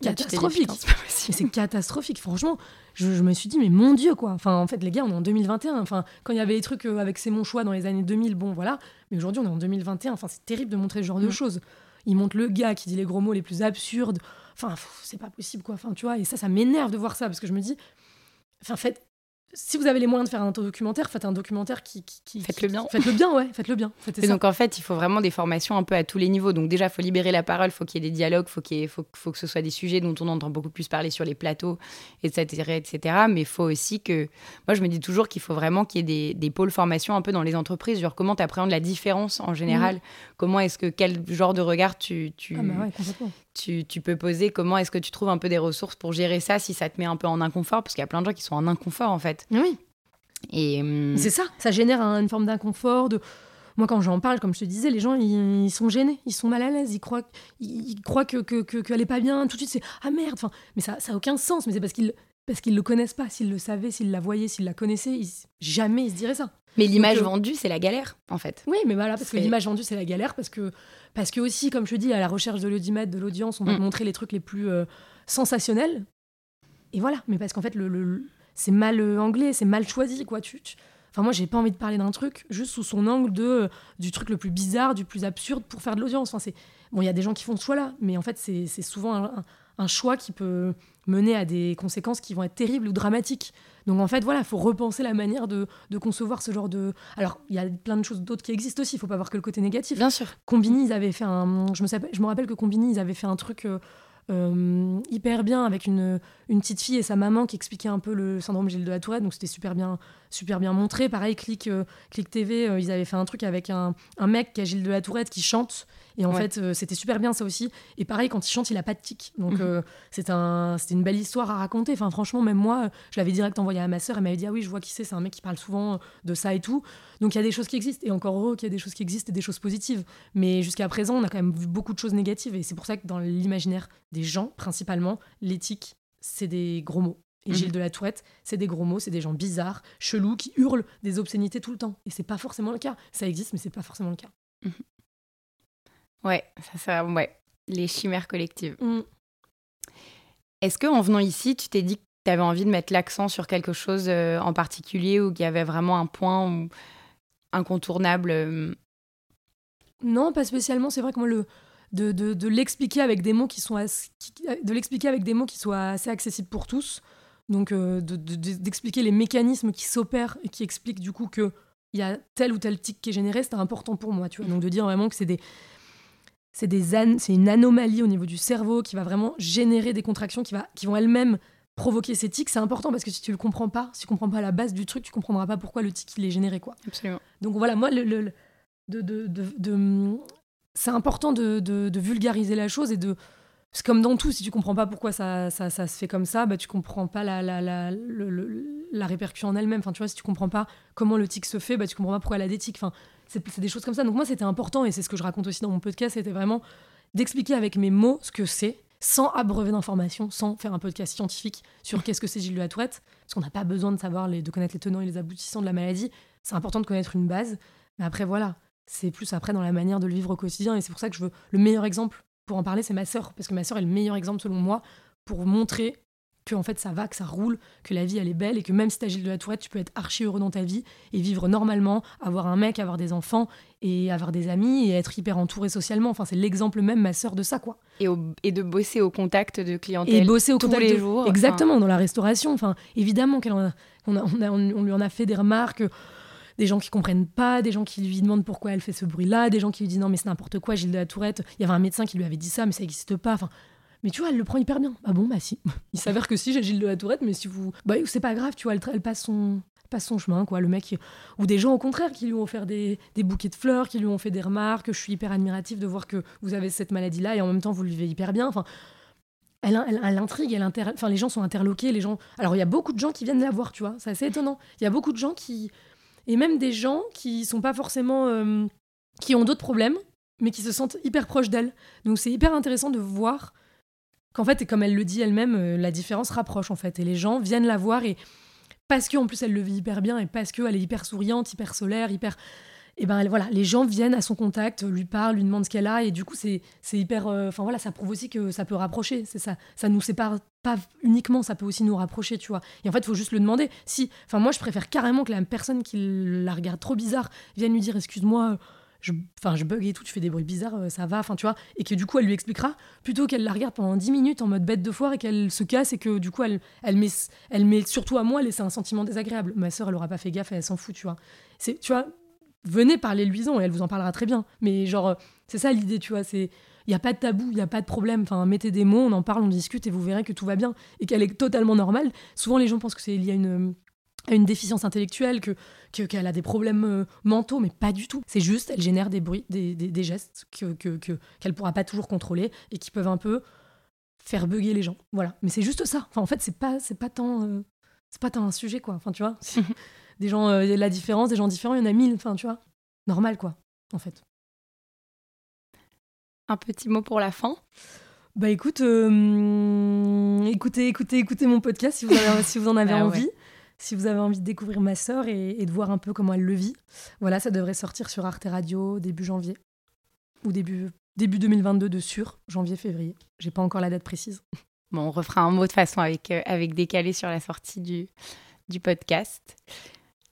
catastrophique. C'est catastrophique, franchement. Je, me suis dit, mais mon Dieu, quoi. Enfin, en fait, les gars, on est en 2021. Enfin, quand il y avait des trucs euh, avec C'est mon choix dans les années 2000, bon, voilà. Mais aujourd'hui, on est en 2021. Enfin, c'est terrible de montrer ce genre de mm. choses. Il montre le gars qui dit les gros mots les plus absurdes. Enfin, c'est pas possible, quoi. Enfin, tu vois, et ça, ça m'énerve de voir ça parce que je me dis, enfin, faites, si vous avez les moyens de faire un documentaire, faites un documentaire qui. qui, faites-le bien. Faites-le bien, ouais, faites-le bien. et donc, en fait, il faut vraiment des formations un peu à tous les niveaux. Donc, déjà, il faut libérer la parole, il faut qu'il y ait des dialogues, faut qu'il faut, faut, que ce soit des sujets dont on entend beaucoup plus parler sur les plateaux, etc. etc. Mais il faut aussi que. Moi, je me dis toujours qu'il faut vraiment qu'il y ait des, des, pôles formation un peu dans les entreprises. Genre, comment tu appréhendes la différence en général? Mmh. Comment est-ce que. Quel genre de regard tu. tu... Ah, bah ouais, complètement tu, peux poser Comment est-ce que tu trouves un peu des ressources pour gérer ça si ça te met un peu en inconfort Parce qu'il y a plein de gens qui sont en inconfort en fait. Oui. Et hum, c'est ça, ça génère une forme d'inconfort. De... Moi, quand j'en parle, comme je te disais, les gens, ils, sont gênés, ils sont mal à l'aise, ils croient, ils, croient que qu'elle que, est pas bien. Tout de suite, c'est ah merde. Enfin, mais ça, ça a aucun sens. Mais c'est parce qu'ils parce qu'ils le connaissent pas. S'ils le savaient, s'ils la voyaient, s'ils la connaissaient, jamais ils se diraient ça. Mais l'image euh, vendue, c'est la galère, en fait. Oui, mais voilà, parce que l'image vendue, c'est la galère, parce que, parce que aussi, comme je te dis, à la recherche de l'audimat, de l'audience, on va mm. montrer les trucs les plus euh, sensationnels. Et voilà, mais parce qu'en fait, le, c'est mal euh, anglais, c'est mal choisi, quoi. Tu, Enfin, moi, j'ai pas envie de parler d'un truc juste sous son angle de, du truc le plus bizarre, du plus absurde pour faire de l'audience. Enfin, c'est... Bon, il y a des gens qui font ce choix-là, mais en fait, c'est, souvent un, un, choix qui peut mener à des conséquences qui vont être terribles ou dramatiques. Donc en fait, voilà, il faut repenser la manière de, concevoir ce genre de... Alors, il y a plein de choses d'autres qui existent aussi, il faut pas voir que le côté négatif. Bien sûr. Combini, ils avaient fait un... Je me, je me rappelle que Combini, ils avaient fait un truc... Euh, euh, hyper bien avec une, une petite fille et sa maman qui expliquait un peu le syndrome Gilles de la Tourette, donc c'était super bien, super bien montré. Pareil, Click, euh, Click TV, ils avaient fait un truc avec un, un, mec qui a Gilles de la Tourette qui chante et en fait, euh, c'était super bien ça aussi. Et pareil, quand il chante, il a pas de tic. Donc mhm. euh, c'est un, c'était une belle histoire à raconter. Enfin, franchement, même moi, je l'avais direct envoyé à ma sœur. Elle m'avait dit ah oui, je vois qui c'est. C'est un mec qui parle souvent de ça et tout. Donc il y a des choses qui existent. Et encore heureux qu'il y a des choses qui existent et des choses positives. Mais jusqu'à présent, on a quand même vu beaucoup de choses négatives. Et c'est pour ça que dans l'imaginaire des gens, principalement, l'éthique, c'est des gros mots. Et Gilles mhm. de la Tourette, c'est des gros mots, c'est des gens bizarres, chelous, qui hurlent des obscénités tout le temps. Et c'est pas forcément le cas. Ça existe, mais c'est pas forcément le cas. Mhm. Ouais, ça, ça, ouais. Les chimères collectives. Mm. Est-ce que en venant ici, tu t'es dit que tu avais envie de mettre l'accent sur quelque chose euh, en particulier ou qu'il y avait vraiment un point incontournable euh? Non, pas spécialement. C'est vrai que moi, le, de, de, de l'expliquer avec des mots qui sont de l'expliquer avec des mots qui soient assez accessibles pour tous. Donc, euh, d'expliquer les mécanismes qui s'opèrent et qui expliquent du coup que il y a tel ou tel tic qui est généré, c'était important pour moi, tu vois. Donc de dire vraiment que c'est des c'est une anomalie au niveau du cerveau qui va vraiment générer des contractions qui, va, qui vont elles-mêmes provoquer ces tics. C'est important parce que si tu le comprends pas, si tu comprends pas la base du truc, tu comprendras pas pourquoi le tic il est généré quoi. Absolument. Donc voilà, moi le, le de, de, de, c'est important de, vulgariser la chose et de c'est comme dans tout, si tu comprends pas pourquoi ça, ça, ça, se fait comme ça, bah, tu comprends pas la, la, la, la répercussion en elle-même. Enfin, tu vois, si tu comprends pas comment le tic se fait, bah, tu comprends pas pourquoi elle a des tics. Enfin, c'est des choses comme ça. Donc moi, c'était important, et c'est ce que je raconte aussi dans mon podcast, c'était vraiment d'expliquer avec mes mots ce que c'est, sans abreuver d'informations, sans faire un podcast scientifique sur qu'est-ce que c'est Gilles de la Tourette, parce qu'on n'a pas besoin de savoir, les, de connaître les tenants et les aboutissants de la maladie. C'est important de connaître une base, mais après, voilà, c'est plus après dans la manière de le vivre au quotidien, et c'est pour ça que je veux le meilleur exemple pour en parler, c'est ma sœur, parce que ma sœur est le meilleur exemple selon moi pour montrer que en fait ça va, que ça roule, que la vie elle est belle et que même si t'as Gilles de la Tourette, tu peux être archi heureux dans ta vie et vivre normalement, avoir un mec, avoir des enfants et avoir des amis et être hyper entouré socialement. Enfin, c'est l'exemple même, ma sœur, de ça, quoi. Et, et, de bosser au contact de clientèle. Et bosser au tous contact les jours. Exactement, dans la restauration. Enfin, évidemment qu'on a, on, a, on, lui en a fait des remarques des gens qui comprennent pas, des gens qui lui demandent pourquoi elle fait ce bruit-là, des gens qui lui disent non mais c'est n'importe quoi, Gilles de la Tourette. Il y avait un médecin qui lui avait dit ça, mais ça n'existe pas. Enfin, mais tu vois, elle le prend hyper bien. Ah bon, bah si. Il s'avère que si, j'ai Gilles de la Tourette, mais si vous. Bah c'est pas grave, tu vois, elle, passe son passe son chemin, quoi. Le mec, ou des gens au contraire qui lui ont offert des, des, bouquets de fleurs, qui lui ont fait des remarques. Je suis hyper admiratif de voir que vous avez cette maladie-là et en même temps vous le vivez hyper bien. Enfin, elle, elle, intrigue, elle inter... enfin, les gens sont interloqués, les gens. Alors il y a beaucoup de gens qui viennent la voir, tu vois, c'est assez étonnant. Il y a beaucoup de gens qui et même des gens qui sont pas forcément euh, qui ont d'autres problèmes, mais qui se sentent hyper proches d'elle. Donc c'est hyper intéressant de voir qu'en fait, et comme elle le dit elle-même, euh, la différence rapproche en fait, et les gens viennent la voir et parce qu'en plus elle le vit hyper bien et parce qu'elle est hyper souriante, hyper solaire, hyper et ben voilà, les gens viennent à son contact, lui parlent, lui demandent ce qu'elle a, et du coup c'est hyper, euh, enfin voilà, ça prouve aussi que ça peut rapprocher, c'est ça, ça nous sépare pas uniquement, ça peut aussi nous rapprocher, tu vois. Et en fait, il faut juste le demander. Si, enfin moi je préfère carrément que la personne qui la regarde trop bizarre vienne lui dire excuse-moi. Je, enfin, je bug et tout, tu fais des bruits bizarres, euh, ça va, enfin, tu vois, et que du coup, elle lui expliquera, plutôt qu'elle la regarde pendant 10 minutes en mode bête de foire et qu'elle se casse et que du coup, elle, elle, met, elle met surtout à moi, c'est un sentiment désagréable. Ma sœur, elle aura pas fait gaffe et elle s'en fout, tu vois. C'est, tu vois, venez parler Luison et elle vous en parlera très bien. Mais genre, euh, c'est ça l'idée, tu vois. C'est il n'y a pas de tabou, il n'y a pas de problème. Enfin, mettez des mots, on en parle, on discute et vous verrez que tout va bien et qu'elle est totalement normale. Souvent, les gens pensent que c'est lié à une, une déficience intellectuelle, que qu'elle a des problèmes euh, mentaux, mais pas du tout. C'est juste, elle génère des bruits, des, des, gestes que qu'elle que, qu'elle pourra pas toujours contrôler et qui peuvent un peu faire bugger les gens. Voilà. Mais c'est juste ça. Enfin, en fait, c'est pas c'est pas tant euh, c'est pas tant un sujet quoi. Enfin, tu vois. des gens, euh, la différence, des gens différents, il y en a mille, enfin, tu vois. Normal, quoi, en fait. Un petit mot pour la fin? Bah écoute, euh, écoutez, écoutez, écoutez mon podcast si vous, si vous en avez ah envie. Si vous avez envie de découvrir ma sœur et, de voir un peu comment elle le vit. Voilà, ça devrait sortir sur Arte Radio début janvier. Ou début, début 2022 de sûr, janvier-février. J'ai pas encore la date précise. Bon, on refera un mot de façon avec, euh, avec décalé sur la sortie du, du podcast.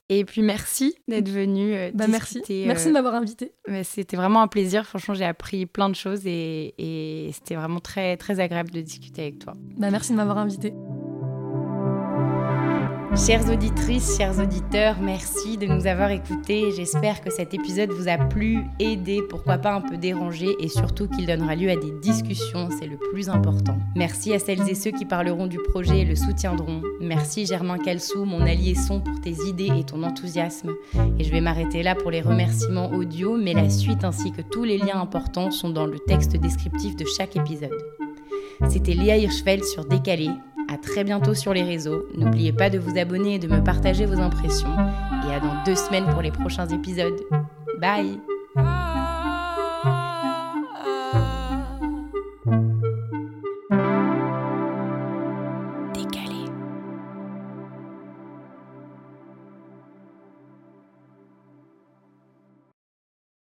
Et puis merci d'être venu. Euh, bah merci. merci de euh, m'avoir invité. C'était vraiment un plaisir. Franchement, j'ai appris plein de choses et, et c'était vraiment très très agréable de discuter avec toi. Bah merci de m'avoir invité. Chères auditrices, chers auditeurs, merci de nous avoir écoutés. J'espère que cet épisode vous a plu, aidé, pourquoi pas un peu dérangé et surtout qu'il donnera lieu à des discussions, c'est le plus important. Merci à celles et ceux qui parleront du projet et le soutiendront. Merci Germain Calsou, mon allié son pour tes idées et ton enthousiasme. Et je vais m'arrêter là pour les remerciements audio, mais la suite ainsi que tous les liens importants sont dans le texte descriptif de chaque épisode. C'était Léa Hirschfeld sur Décalé. À très bientôt sur les réseaux. N'oubliez pas de vous abonner et de me partager vos impressions. Et à dans deux semaines pour les prochains épisodes. Bye